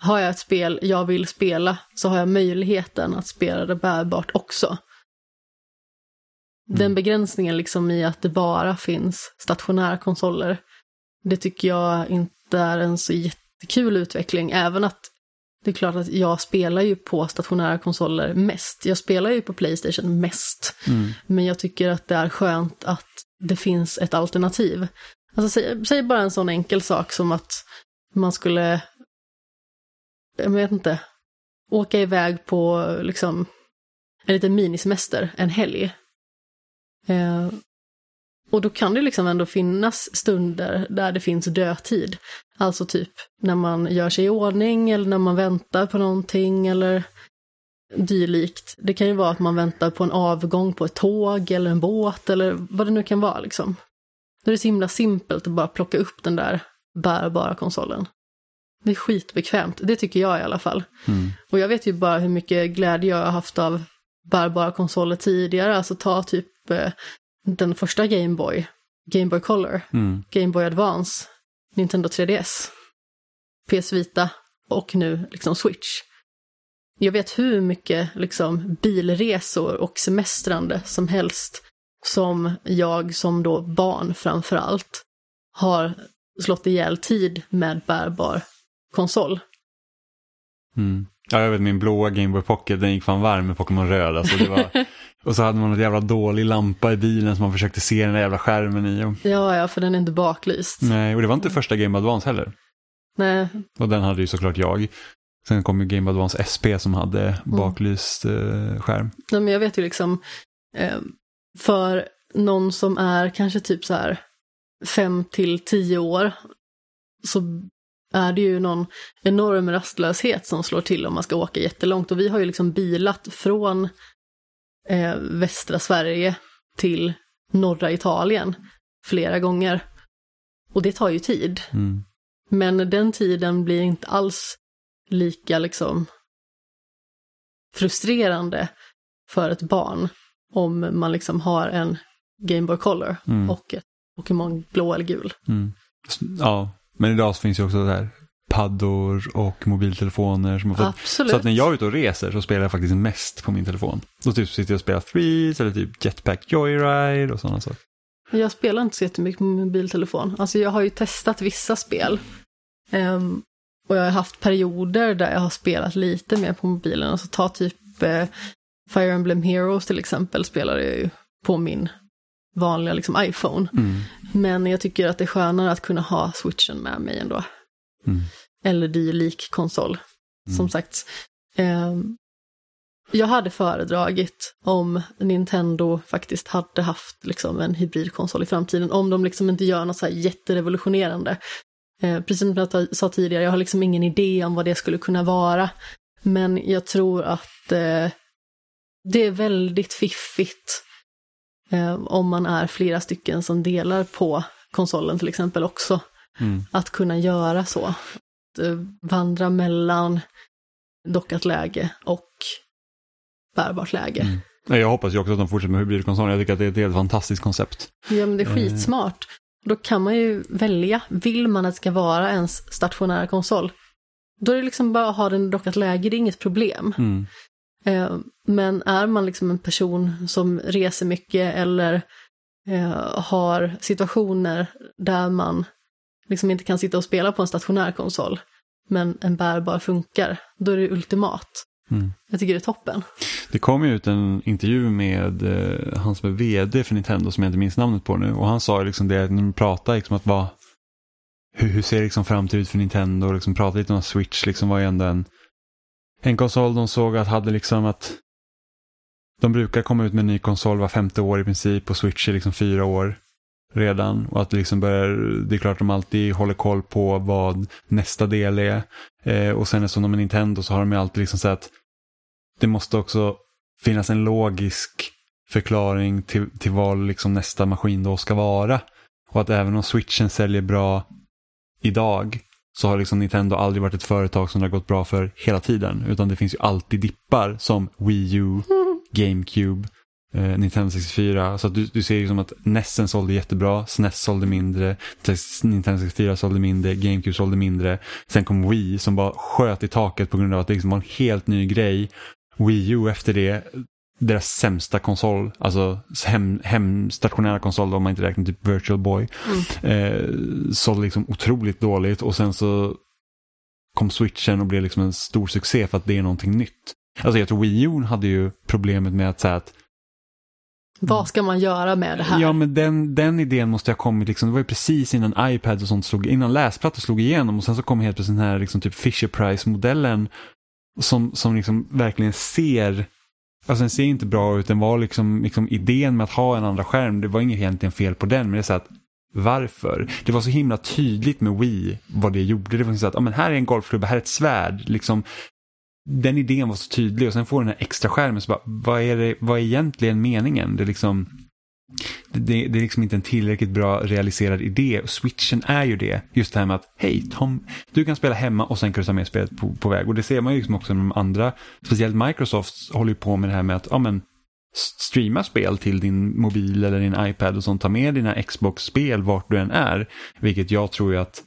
Har jag ett spel jag vill spela så har jag möjligheten att spela det bärbart också. Den mm. begränsningen liksom i att det bara finns stationära konsoler det tycker jag inte är en så jättekul utveckling, även att det är klart att jag spelar ju på stationära konsoler mest. Jag spelar ju på Playstation mest. Mm. Men jag tycker att det är skönt att det finns ett alternativ. Alltså säg, säg bara en sån enkel sak som att man skulle, jag vet inte, åka iväg på liksom en liten minisemester en helg. Eh, och då kan det liksom ändå finnas stunder där det finns dödtid. Alltså typ när man gör sig i ordning eller när man väntar på någonting eller dylikt. Det kan ju vara att man väntar på en avgång på ett tåg eller en båt eller vad det nu kan vara liksom. Då är det så himla simpelt att bara plocka upp den där bärbara konsolen. Det är skitbekvämt, det tycker jag i alla fall. Mm. Och jag vet ju bara hur mycket glädje jag har haft av bärbara konsoler tidigare, alltså ta typ eh, den första Game Boy, Game Boy Color, mm. Game Boy Advance, Nintendo 3DS, PS Vita och nu liksom Switch. Jag vet hur mycket liksom bilresor och semestrande som helst som jag som då barn framför allt har slått ihjäl tid med bärbar konsol. Mm. Ja, jag vet min blåa Game Boy Pocket, den gick fan varm med Pokémon Röd. Alltså, var, Och så hade man en jävla dålig lampa i bilen som man försökte se den där jävla skärmen i. Och... Ja, ja, för den är inte baklyst. Nej, och det var inte första Game Advance heller. Nej. Och den hade ju såklart jag. Sen kom ju Game Advance SP som hade mm. baklyst eh, skärm. Nej, men jag vet ju liksom, eh, för någon som är kanske typ så här fem till tio år, så är det ju någon enorm rastlöshet som slår till om man ska åka jättelångt. Och vi har ju liksom bilat från eh, västra Sverige till norra Italien flera gånger. Och det tar ju tid. Mm. Men den tiden blir inte alls lika liksom frustrerande för ett barn om man liksom har en Game Boy Color mm. och ett Pokémon blå eller gul. Mm. Ja, men idag finns ju också här paddor och mobiltelefoner. Som fått... Så att när jag är ute och reser så spelar jag faktiskt mest på min telefon. Då typ sitter jag och spelar Threes eller typ Jetpack Joyride och sådana saker. Jag spelar inte så jättemycket på mobiltelefon. Alltså jag har ju testat vissa spel. Um, och jag har haft perioder där jag har spelat lite mer på mobilen. Alltså ta typ uh, Fire Emblem Heroes till exempel spelar jag ju på min vanliga liksom, iPhone. Mm. Men jag tycker att det är skönare att kunna ha switchen med mig ändå. Mm. Eller dylik konsol. Mm. Som sagt, eh, jag hade föredragit om Nintendo faktiskt hade haft liksom, en hybridkonsol i framtiden. Om de liksom inte gör något så här jätterevolutionerande. Eh, precis som jag sa tidigare, jag har liksom ingen idé om vad det skulle kunna vara. Men jag tror att eh, det är väldigt fiffigt eh, om man är flera stycken som delar på konsolen till exempel också. Mm. Att kunna göra så. Att eh, vandra mellan dockat läge och bärbart läge. Mm. Jag hoppas ju också att de fortsätter med hybridkonsolen. Jag tycker att det är ett helt fantastiskt koncept. Ja, men det är eh. skitsmart. Då kan man ju välja. Vill man att det ska vara ens stationära konsol? Då är det liksom bara att ha den dockat läge, det är inget problem. Mm. Eh, men är man liksom en person som reser mycket eller har situationer där man liksom inte kan sitta och spela på en stationär konsol, men en bärbar funkar, då är det ultimat. Mm. Jag tycker det är toppen. Det kom ju ut en intervju med eh, han som är vd för Nintendo som jag inte minns namnet på nu och han sa liksom det när de pratade liksom att vad, hur, hur ser liksom framtiden ut för Nintendo och liksom pratade lite om Switch liksom var ju ändå en, en konsol de såg att hade liksom att de brukar komma ut med en ny konsol var femte år i princip och Switch är liksom fyra år. redan och att det liksom börjar, det är klart att de alltid håller koll på vad nästa del är. Eh, och sen som de är Nintendo så har de ju alltid liksom så att det måste också finnas en logisk förklaring till, till vad liksom nästa maskin då ska vara. Och att även om switchen säljer bra idag så har liksom Nintendo aldrig varit ett företag som det har gått bra för hela tiden. Utan det finns ju alltid dippar som Wii U, GameCube, eh, Nintendo 64. Så du, du ser ju som att NESen sålde jättebra, SNES sålde mindre, Nintendo 64 sålde mindre, GameCube sålde mindre. Sen kom Wii som bara sköt i taket på grund av att det liksom var en helt ny grej. Wii U efter det, deras sämsta konsol, alltså hem, hemstationära konsol om man inte räknar typ Virtual Boy, mm. eh, sålde liksom otroligt dåligt och sen så kom switchen och blev liksom en stor succé för att det är någonting nytt. Alltså jag tror Wii U hade ju problemet med att säga att vad ska man göra med det här? Ja, men den, den idén måste ha kommit, liksom, det var ju precis innan iPad och sånt slog, innan läsplattor slog igenom och sen så kom helt plötsligt den här liksom, typ Fisher Price-modellen som, som liksom verkligen ser Alltså den ser inte bra ut, den var liksom, liksom idén med att ha en andra skärm, det var inget egentligen fel på den, men det är så att varför? Det var så himla tydligt med Wii vad det gjorde. Det var så att, ja men här är en golfklubba, här är ett svärd. Liksom, den idén var så tydlig och sen får den här extra skärmen så bara, vad är, det, vad är egentligen meningen? Det är liksom, det, det, är liksom inte en tillräckligt bra realiserad idé. Switchen är ju det. Just det här med att, hej Tom, du kan spela hemma och sen kan du ta med spelet på, på väg. Och det ser man ju liksom också med de andra, speciellt Microsoft håller ju på med det här med att, ja men, streama spel till din mobil eller din iPad och sånt. Ta med dina Xbox-spel vart du än är. Vilket jag tror ju att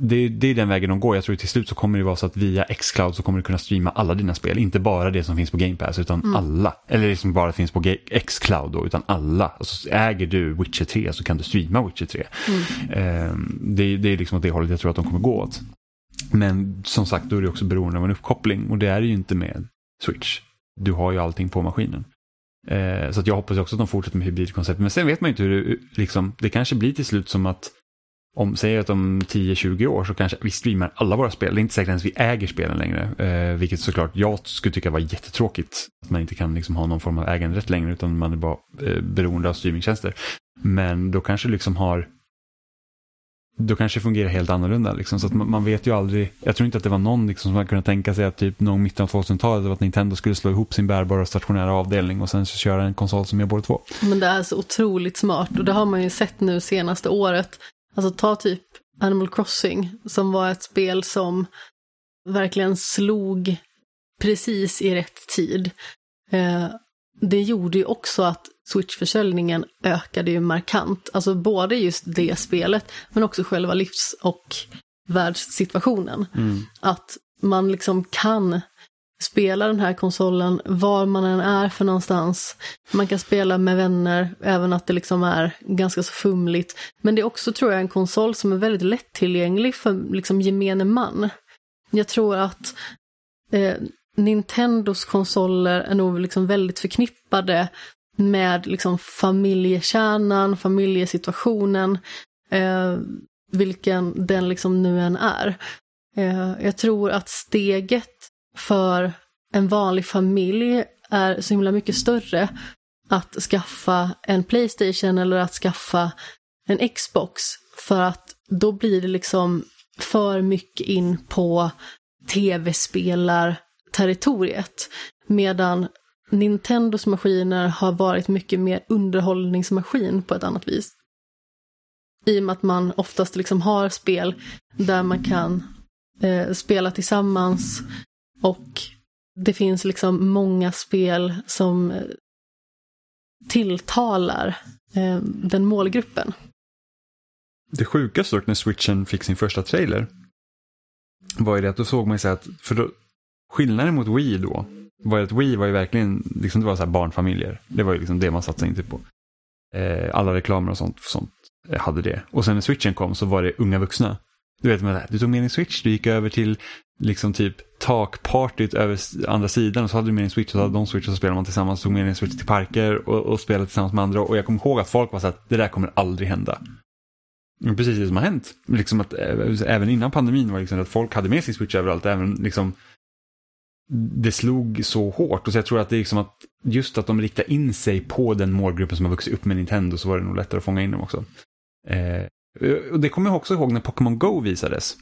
det, det, är den vägen de går. Jag tror att till slut så kommer det vara så att via Xcloud så kommer du kunna streama alla dina spel. Inte bara det som finns på Game Pass utan mm. alla. Eller det som bara finns på Xcloud då, utan alla. Alltså, äger du Witcher 3 så kan du streama Witcher 3. Mm. Eh, det, det, är liksom åt det hållet jag tror att de kommer gå åt. Men som sagt, då är det också beroende av en uppkoppling och det är det ju inte med Switch. Du har ju allting på maskinen. Eh, så jag hoppas också att de fortsätter med hybridkonceptet. Men sen vet man ju inte hur det, liksom, det kanske blir till slut som att om, säg att om 10-20 år så kanske vi streamar alla våra spel. Det är inte säkert ens vi äger spelen längre. Eh, vilket såklart jag skulle tycka var jättetråkigt. Att man inte kan liksom ha någon form av äganderätt längre utan man är bara eh, beroende av streamingtjänster. Men då kanske liksom har då kanske det fungerar helt annorlunda. Liksom. Så att man, man, vet ju aldrig. Jag tror inte att det var någon liksom, som hade kunnat tänka sig att typ någon mitten av 2000-talet att Nintendo skulle slå ihop sin bärbara stationära avdelning och sen så köra en konsol som gör båda två. Men det är så otroligt smart och det har man ju sett nu senaste året Alltså ta typ Animal Crossing som var ett spel som verkligen slog precis i rätt tid. Eh, det gjorde ju också att Switch-försäljningen ökade ju markant. Alltså både just det spelet, men också själva livs och världssituationen. Mm. Att man liksom kan spela den här konsolen var man än är för någonstans. Man kan spela med vänner, även att det liksom är ganska så fumligt. Men det är också, tror jag, en konsol som är väldigt lättillgänglig för liksom gemene man. Jag tror att eh, Nintendos konsoler är nog liksom väldigt förknippade med liksom familjekärnan, familjesituationen, eh, vilken den liksom nu än är. Eh, jag tror att steget för en vanlig familj är så himla mycket större att skaffa en Playstation eller att skaffa en Xbox. För att då blir det liksom för mycket in på tv-spelar-territoriet. Medan Nintendos maskiner har varit mycket mer underhållningsmaskin på ett annat vis. I och med att man oftast liksom har spel där man kan eh, spela tillsammans, och det finns liksom många spel som tilltalar eh, den målgruppen. Det sjukaste dock när switchen fick sin första trailer var ju det att då såg man ju så att, för då, skillnaden mot Wii då var ju att Wii var ju verkligen, liksom det var så här barnfamiljer. Det var ju liksom det man satsade inte på. Eh, alla reklamer och sånt, sånt hade det. Och sen när switchen kom så var det unga vuxna. Du vet, du tog med din switch, du gick över till liksom typ takpartyt över andra sidan och så hade du med en switch och så hade de switch och så spelade man tillsammans, tog med en switch till parker och, och spelade tillsammans med andra och jag kommer ihåg att folk var så att det där kommer aldrig hända. Precis det som har hänt. Liksom att, eh, även innan pandemin var det liksom att folk hade med sin switch överallt. Även liksom, det slog så hårt. Och så jag tror att det är liksom att just att de riktar in sig på den målgruppen som har vuxit upp med Nintendo så var det nog lättare att fånga in dem också. Eh, och det kommer jag också ihåg när Pokémon Go visades.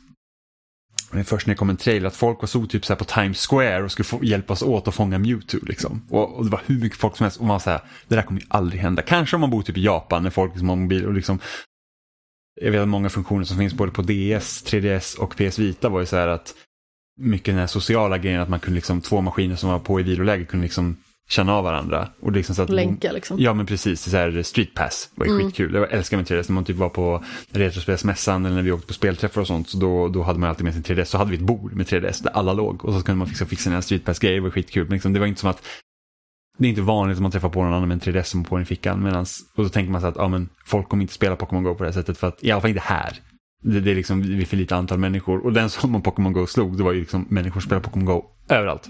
Först när det kom en trailer att folk var så typ så på Times Square och skulle få hjälpas åt att fånga Mewtwo. Liksom. Och, och, det var hur mycket folk som helst och man var så här, det där kommer ju aldrig hända. Kanske om man bor typ i Japan när folk liksom har mobil och liksom jag vet att många funktioner som finns både på DS, 3DS och PS Vita var ju så här att mycket den här sociala grejen att man kunde liksom två maskiner som var på i viloläge kunde liksom känna av varandra. Och liksom så att, Länka liksom. Ja men precis, så här street pass var ju mm. skitkul. Jag älskar med 3DS när man typ var på Retrospelsmässan eller när vi åkte på spelträffar och sånt. Så då, då hade man alltid med sin 3DS. Så hade vi ett bord med 3DS där alla låg. Och så kunde man fixa, fixa sina street pass grejer, det var skitkul. Men liksom, det var inte som att det är inte vanligt att man träffar på någon annan med en 3DS som på den i fickan. Medans, och då tänker man sig att ja, men folk kommer inte spela Pokémon Go på det här sättet för att i alla fall inte här. Det, det är liksom vi är för lite antal människor. Och den som Pokémon Go slog, det var ju liksom människor som spelar Pokémon Go överallt.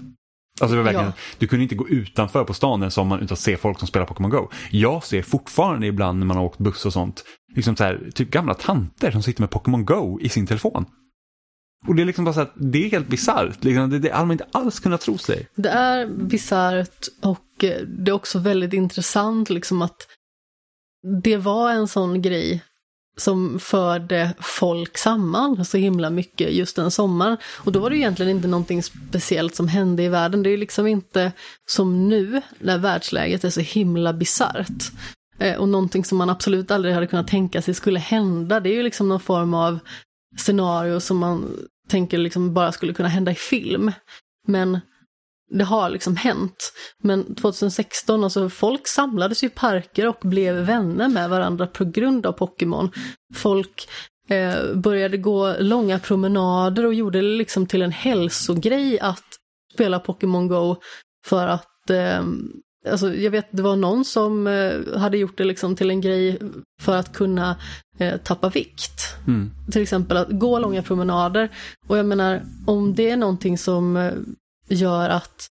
Alltså det var verkligen, ja. Du kunde inte gå utanför på stan den sommaren utan att se folk som spelar Pokémon Go. Jag ser fortfarande ibland när man har åkt buss och sånt, liksom så här, typ gamla tanter som sitter med Pokémon Go i sin telefon. Och det är liksom bara så att det är helt bisarrt. Liksom, det, det har man inte alls kunnat tro sig. Det är bisarrt och eh, det är också väldigt intressant liksom att det var en sån grej som förde folk samman så himla mycket just den sommaren. Och då var det egentligen inte någonting speciellt som hände i världen. Det är liksom inte som nu, när världsläget är så himla bisarrt. Eh, och någonting som man absolut aldrig hade kunnat tänka sig skulle hända, det är ju liksom någon form av scenario som man tänker liksom bara skulle kunna hända i film. Men det har liksom hänt. Men 2016, alltså folk samlades i parker och blev vänner med varandra på grund av Pokémon. Folk eh, började gå långa promenader och gjorde det liksom till en hälsogrej att spela Pokémon Go för att eh, Alltså, jag vet, det var någon som eh, hade gjort det liksom till en grej för att kunna eh, tappa vikt. Mm. Till exempel att gå långa promenader. Och jag menar, om det är någonting som eh, gör att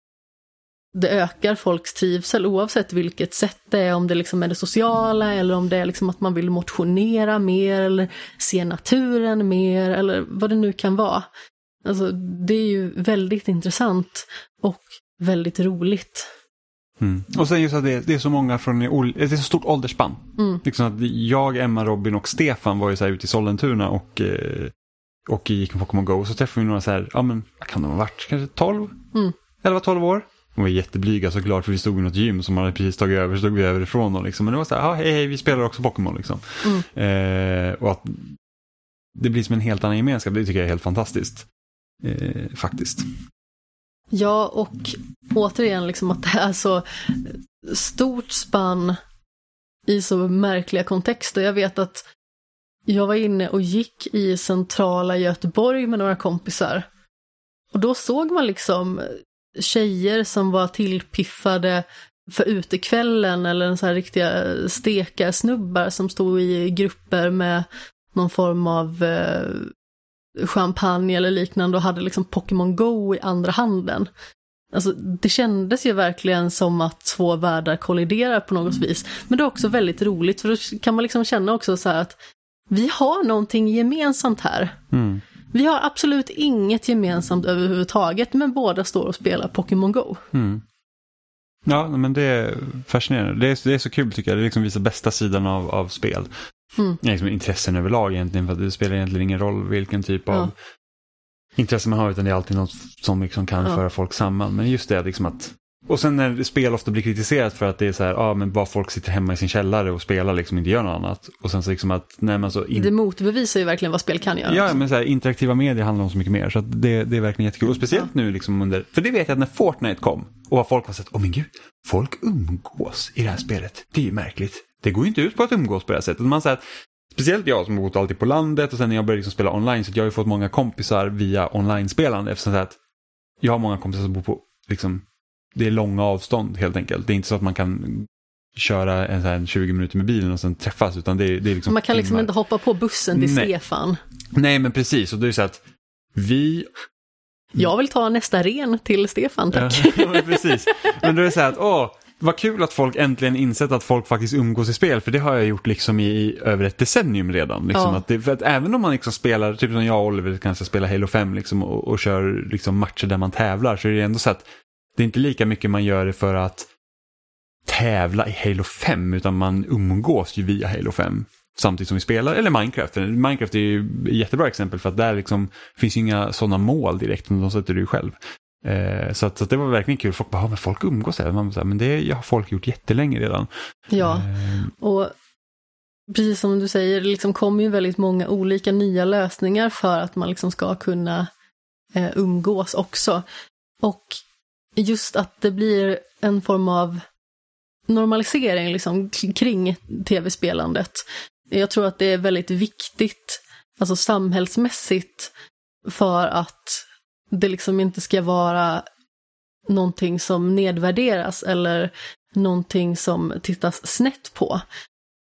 det ökar folks trivsel oavsett vilket sätt det är, om det liksom är det sociala eller om det är liksom att man vill motionera mer eller se naturen mer eller vad det nu kan vara. Alltså, det är ju väldigt intressant och väldigt roligt. Mm. Och sen just att det, det, är så många från, det är så stort åldersspann. Mm. Liksom att jag, Emma, Robin och Stefan var ju så här ute i Sollentuna och, eh, och gick med Pokémon Go. Så träffade vi några så här, ja men vad kan de ha varit, kanske 12? Mm. 11-12 år. De var jätteblyga såklart för vi stod i något gym som man hade precis tagit över, så stod vi över ifrån dem. Liksom. Men det var så här, hej hej, vi spelar också Pokémon liksom. Mm. Eh, och att det blir som en helt annan gemenskap, det tycker jag är helt fantastiskt. Eh, faktiskt. Ja, och återigen liksom att det är så stort spann i så märkliga kontexter. Jag vet att jag var inne och gick i centrala Göteborg med några kompisar. Och då såg man liksom tjejer som var tillpiffade för utekvällen eller en sån här riktiga stekarsnubbar som stod i grupper med någon form av eh, champagne eller liknande och hade liksom Pokémon Go i andra handen. Alltså, det kändes ju verkligen som att två världar kolliderar på något vis. Men det är också väldigt roligt för då kan man liksom känna också så här att vi har någonting gemensamt här. Mm. Vi har absolut inget gemensamt överhuvudtaget, men båda står och spelar Pokémon Go. Mm. Ja, men det är fascinerande. Det är, det är så kul tycker jag. Det liksom visar bästa sidan av, av spel. Mm. Liksom intressen överlag egentligen, för det spelar egentligen ingen roll vilken typ av ja. intresse man har, utan det är alltid något som liksom kan ja. föra folk samman. Men just det liksom att och sen när spel ofta blir kritiserat för att det är så här, ja ah, men bara folk sitter hemma i sin källare och spelar liksom inte gör något annat. Och sen så liksom att, nej men så... In... Det motbevisar ju verkligen vad spel kan göra. Ja, men så här, interaktiva medier handlar om så mycket mer. Så det, det är verkligen jättekul. Och speciellt ja. nu liksom under, för det vet jag att när Fortnite kom och vad folk har sett, åh oh, men gud, folk umgås i det här spelet. Det är ju märkligt. Det går ju inte ut på att umgås på det här sättet. Man säger Speciellt jag som har bott alltid på landet och sen när jag började liksom spela online så jag har ju fått många kompisar via online-spelande eftersom att jag har många kompisar som bor på liksom, det är långa avstånd helt enkelt. Det är inte så att man kan köra en, en 20 minuter med bilen och sen träffas. Utan det är, det är liksom man kan liksom inte hoppa på bussen till Nej. Stefan. Nej, men precis. Och det är så att vi... Jag vill ta nästa ren till Stefan, tack. Ja, precis. Men då är det så här att, åh, vad kul att folk äntligen insett att folk faktiskt umgås i spel, för det har jag gjort liksom i, i över ett decennium redan. Liksom, Ja. att det, för att även om man liksom spelar, typ som jag och Oliver kanske spelar Halo 5 liksom, och, och kör liksom matcher där man tävlar, så är det ändå så att det är inte lika mycket man gör det för att tävla i Halo 5, utan man umgås ju via Halo 5 samtidigt som vi spelar, eller Minecraft. Minecraft är ju ett jättebra exempel för att där liksom finns ju inga sådana mål direkt, utan de sätter du själv. Eh, så, att, så att det var verkligen kul. Folk bara, "Ja, men folk umgås här. Man bara, men det har folk gjort jättelänge redan. Ja, Eh, och precis som du säger, det liksom kommer ju väldigt många olika nya lösningar för att man liksom ska kunna eh, umgås också. Och just att det blir en form av normalisering liksom kring tv-spelandet. Jag tror att det är väldigt viktigt, alltså samhällsmässigt, för att det liksom inte ska vara någonting som nedvärderas eller någonting som tittas snett på.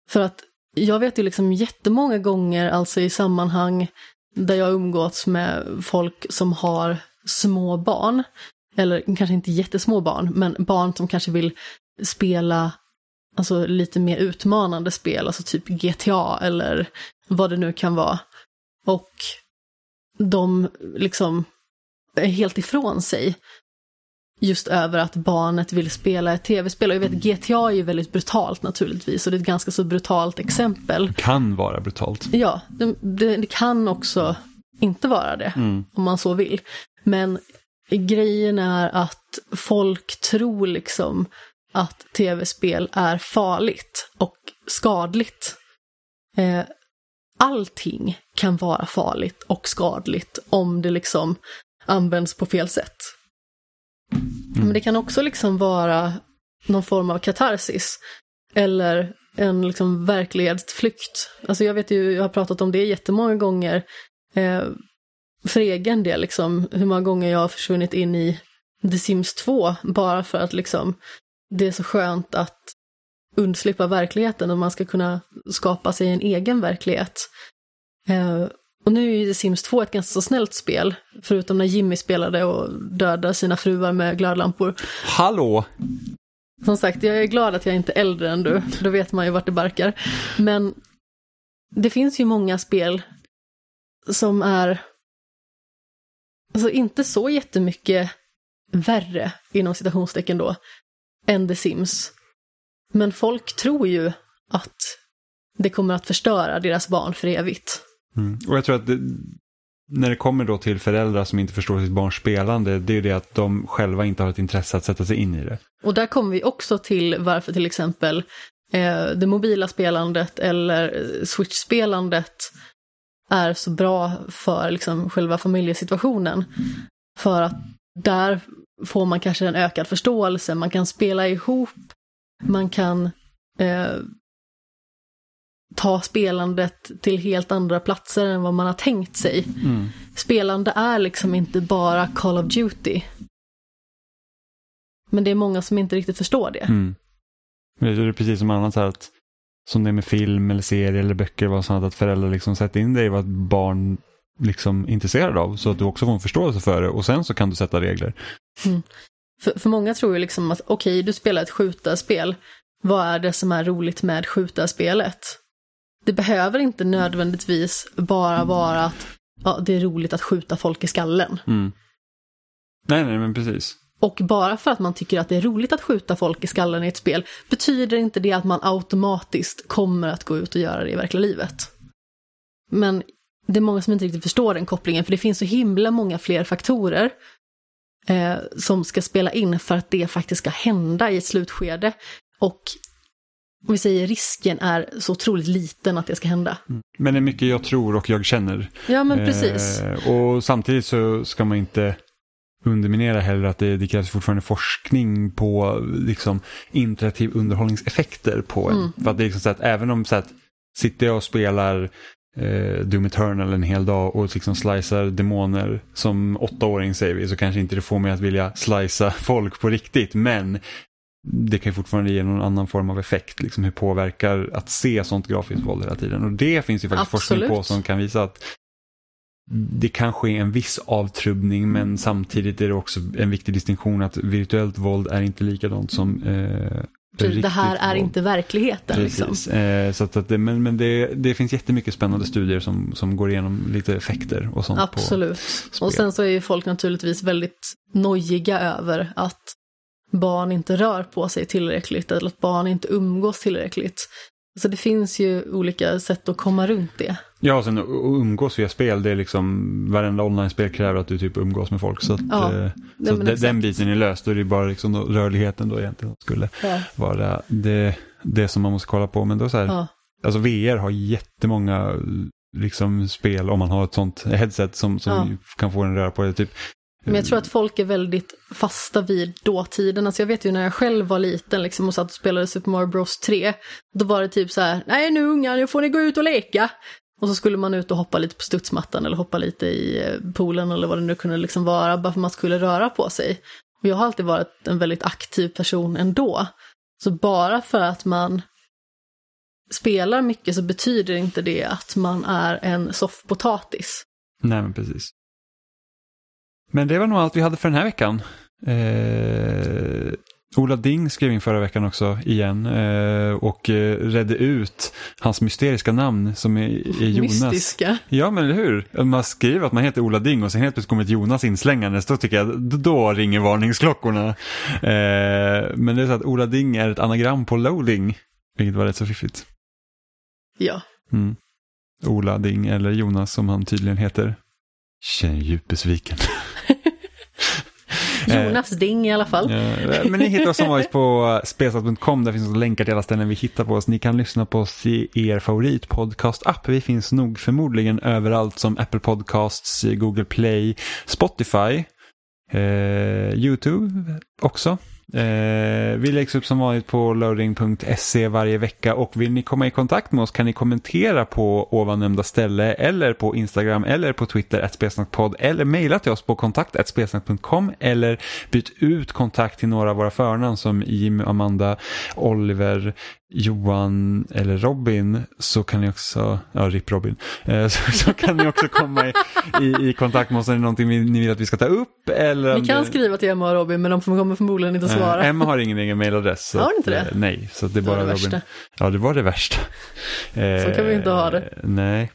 För att jag vet ju liksom jättemånga gånger, alltså i sammanhang där jag umgåtts med folk som har små barn, eller kanske inte jättesmå barn, men barn som kanske vill spela alltså, lite mer utmanande spel, alltså typ GTA eller vad det nu kan vara. Och de liksom är helt ifrån sig just över att barnet vill spela ett tv-spel. Och jag vet, GTA är ju väldigt brutalt naturligtvis, och det är ett ganska så brutalt exempel. kan vara brutalt. Ja, det, det, det kan också inte vara det, Mm. om man så vill. Men grejen är att folk tror liksom att tv-spel är farligt och skadligt. Eh, allting kan vara farligt och skadligt om det liksom används på fel sätt. Men det kan också liksom vara någon form av katarsis. Eller en liksom verklighetsflykt. Alltså jag vet ju, jag har pratat om det jättemånga gånger. Eh, för egen del, liksom, hur många gånger jag har försvunnit in i The Sims 2 bara för att liksom, det är så skönt att undslippa verkligheten och man ska kunna skapa sig en egen verklighet. Eh, och nu är ju The Sims 2 ett ganska så snällt spel, förutom när Jimmy spelade och dödade sina fruar med glödlampor. Hallå! Som sagt, jag är glad att jag inte är äldre än du, för då vet man ju vart det barkar. Men det finns ju många spel som är alltså inte så jättemycket värre, inom citationstecken då, än The Sims. Men folk tror ju att det kommer att förstöra deras barn för evigt. Mm. Och jag tror att det, när det kommer då till föräldrar som inte förstår sitt barns spelande, det är ju det att de själva inte har ett intresse att sätta sig in i det. Och där kommer vi också till varför till exempel eh, det mobila spelandet eller eh, Switch-spelandet är så bra för liksom, själva familjesituationen. För att där får man kanske en ökad förståelse, man kan spela ihop, man kan eh, ta spelandet till helt andra platser än vad man har tänkt sig. Mm. Spelande är liksom inte bara Call of Duty. Men det är många som inte riktigt förstår det. Mm. Det är precis som annat här att som det är med film eller serie eller böcker var sånt att föräldrar liksom sätter in dig i vad barn liksom är intresserade av så att du också får en förståelse för det och sen så kan du sätta regler. För, för många tror ju liksom att okej, du spelar ett skjutarspel. Vad är det som är roligt med skjutarspelet? Det behöver inte nödvändigtvis bara vara att ja, det är roligt att skjuta folk i skallen. Mm. Nej, nej, men precis. Och bara för att man tycker att det är roligt att skjuta folk i skallen i ett spel betyder inte det att man automatiskt kommer att gå ut och göra det i verkliga livet. Men det är många som inte riktigt förstår den kopplingen, för det finns så himla många fler faktorer eh, som ska spela in för att det faktiskt ska hända i ett slutskede. Och om vi säger risken är så otroligt liten att det ska hända. Men det är mycket jag tror och jag känner. Ja, men precis. Eh, och samtidigt så ska man inte underminera heller att det, det krävs fortfarande forskning på liksom interaktiv underhållningseffekter på en. Mm. För att det är liksom så att även om så att sitter jag och spelar eh, Doom Eternal en hel dag och liksom slicear demoner som åttaåring säger vi så kanske inte det får mig att vilja slicea folk på riktigt men det kan ju fortfarande ge någon annan form av effekt. Liksom hur påverkar att se sånt grafiskt våld hela tiden. Och det finns ju faktiskt forskning på Absolut. som kan visa att det kanske är en viss avtrubbning men samtidigt är det också en viktig distinktion att virtuellt våld är inte likadant som eh, det här är inte verkligheten. Precis. Liksom. Eh, så att, att det, men men det, det finns jättemycket spännande studier som, som går igenom lite effekter och sånt. Absolut. Och sen så är ju folk naturligtvis väldigt nojiga över att barn inte rör på sig tillräckligt eller att barn inte umgås tillräckligt. Så det finns ju olika sätt att komma runt det. Ja, och sen umgås via spel, det är liksom varenda online-spel kräver att du typ umgås med folk. Så, att, Ja, eh, så men de, exakt. den biten är löst, då är det bara liksom rörligheten då egentligen skulle Ja. vara det, det som man måste kolla på. Men då så här, Ja. alltså VR har jättemånga liksom spel om man har ett sånt headset som, som kan få en röra på det. Typ, Men jag tror att folk är väldigt fasta vid dåtiden. Alltså jag vet ju när jag själv var liten liksom och satt och spelade Super Mario Bros 3. Då var det typ så här, nej nu ungar, nu får ni gå ut och leka. Och så skulle man ut och hoppa lite på studsmattan eller hoppa lite i eh, poolen eller vad det nu kunde liksom vara, bara för att man skulle röra på sig. Och jag har alltid varit en väldigt aktiv person ändå. Så bara för att man spelar mycket så betyder inte det att man är en soffpotatis. Nej, men precis. Men det var nog allt vi hade för den här veckan. Eh, Ola Ding skrev in förra veckan också igen eh, och eh, redde ut hans mysteriska namn som är, Jonas. Mystiska. Ja, men eller hur? Man skriver att man heter Ola Ding och sen helt plötsligt kommer ett Jonas inslängandes, då tycker jag, då- ringer varningsklockorna. Eh, men det är så att Ola Ding är ett anagram på loading, vilket var rätt så fiffigt. Ja. Mm. Ola Ding, eller Jonas som han tydligen heter. Känner djupt besviken. Eh, Jonas Ding i alla fall. Ja, men ni hittar oss som vanligt på spelsat.com. Där finns länkar till alla ställen vi hittar på oss. Ni kan lyssna på oss i er favoritpodcast-app. Vi finns nog förmodligen överallt som Apple Podcasts, Google Play, Spotify, eh, YouTube också. Eh, vi läggs upp som vanligt på loading.se varje vecka och vill ni komma i kontakt med oss kan ni kommentera på ovannämnda ställe eller på Instagram eller på Twitter att spelsnackpodd eller mejla till oss på kontakt@spelsnack.com eller byt ut kontakt till några av våra förnamn som Jim, Amanda, Oliver, Johan eller Robin så kan ni också, ja RIP Robin, eh, så, så kan ni också komma i, i, i kontakt med oss om det är någonting ni vill att vi ska ta upp eller Ni kan det, skriva till Emma och Robin men de kommer förmodligen inte Eh, svara. Emma har ingen egen mailadress. Har hon inte det? eh, Nej, så det är bara det Robin. värsta. Ja, det var det värsta. Så kan vi inte ha det. Nej.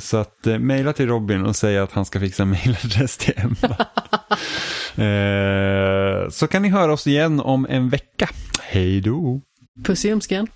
Så att mejla till Robin och säga att han ska fixa en mailadress till Emma. Så kan ni höra oss igen om en vecka. Hej då! Puss i ljumsken.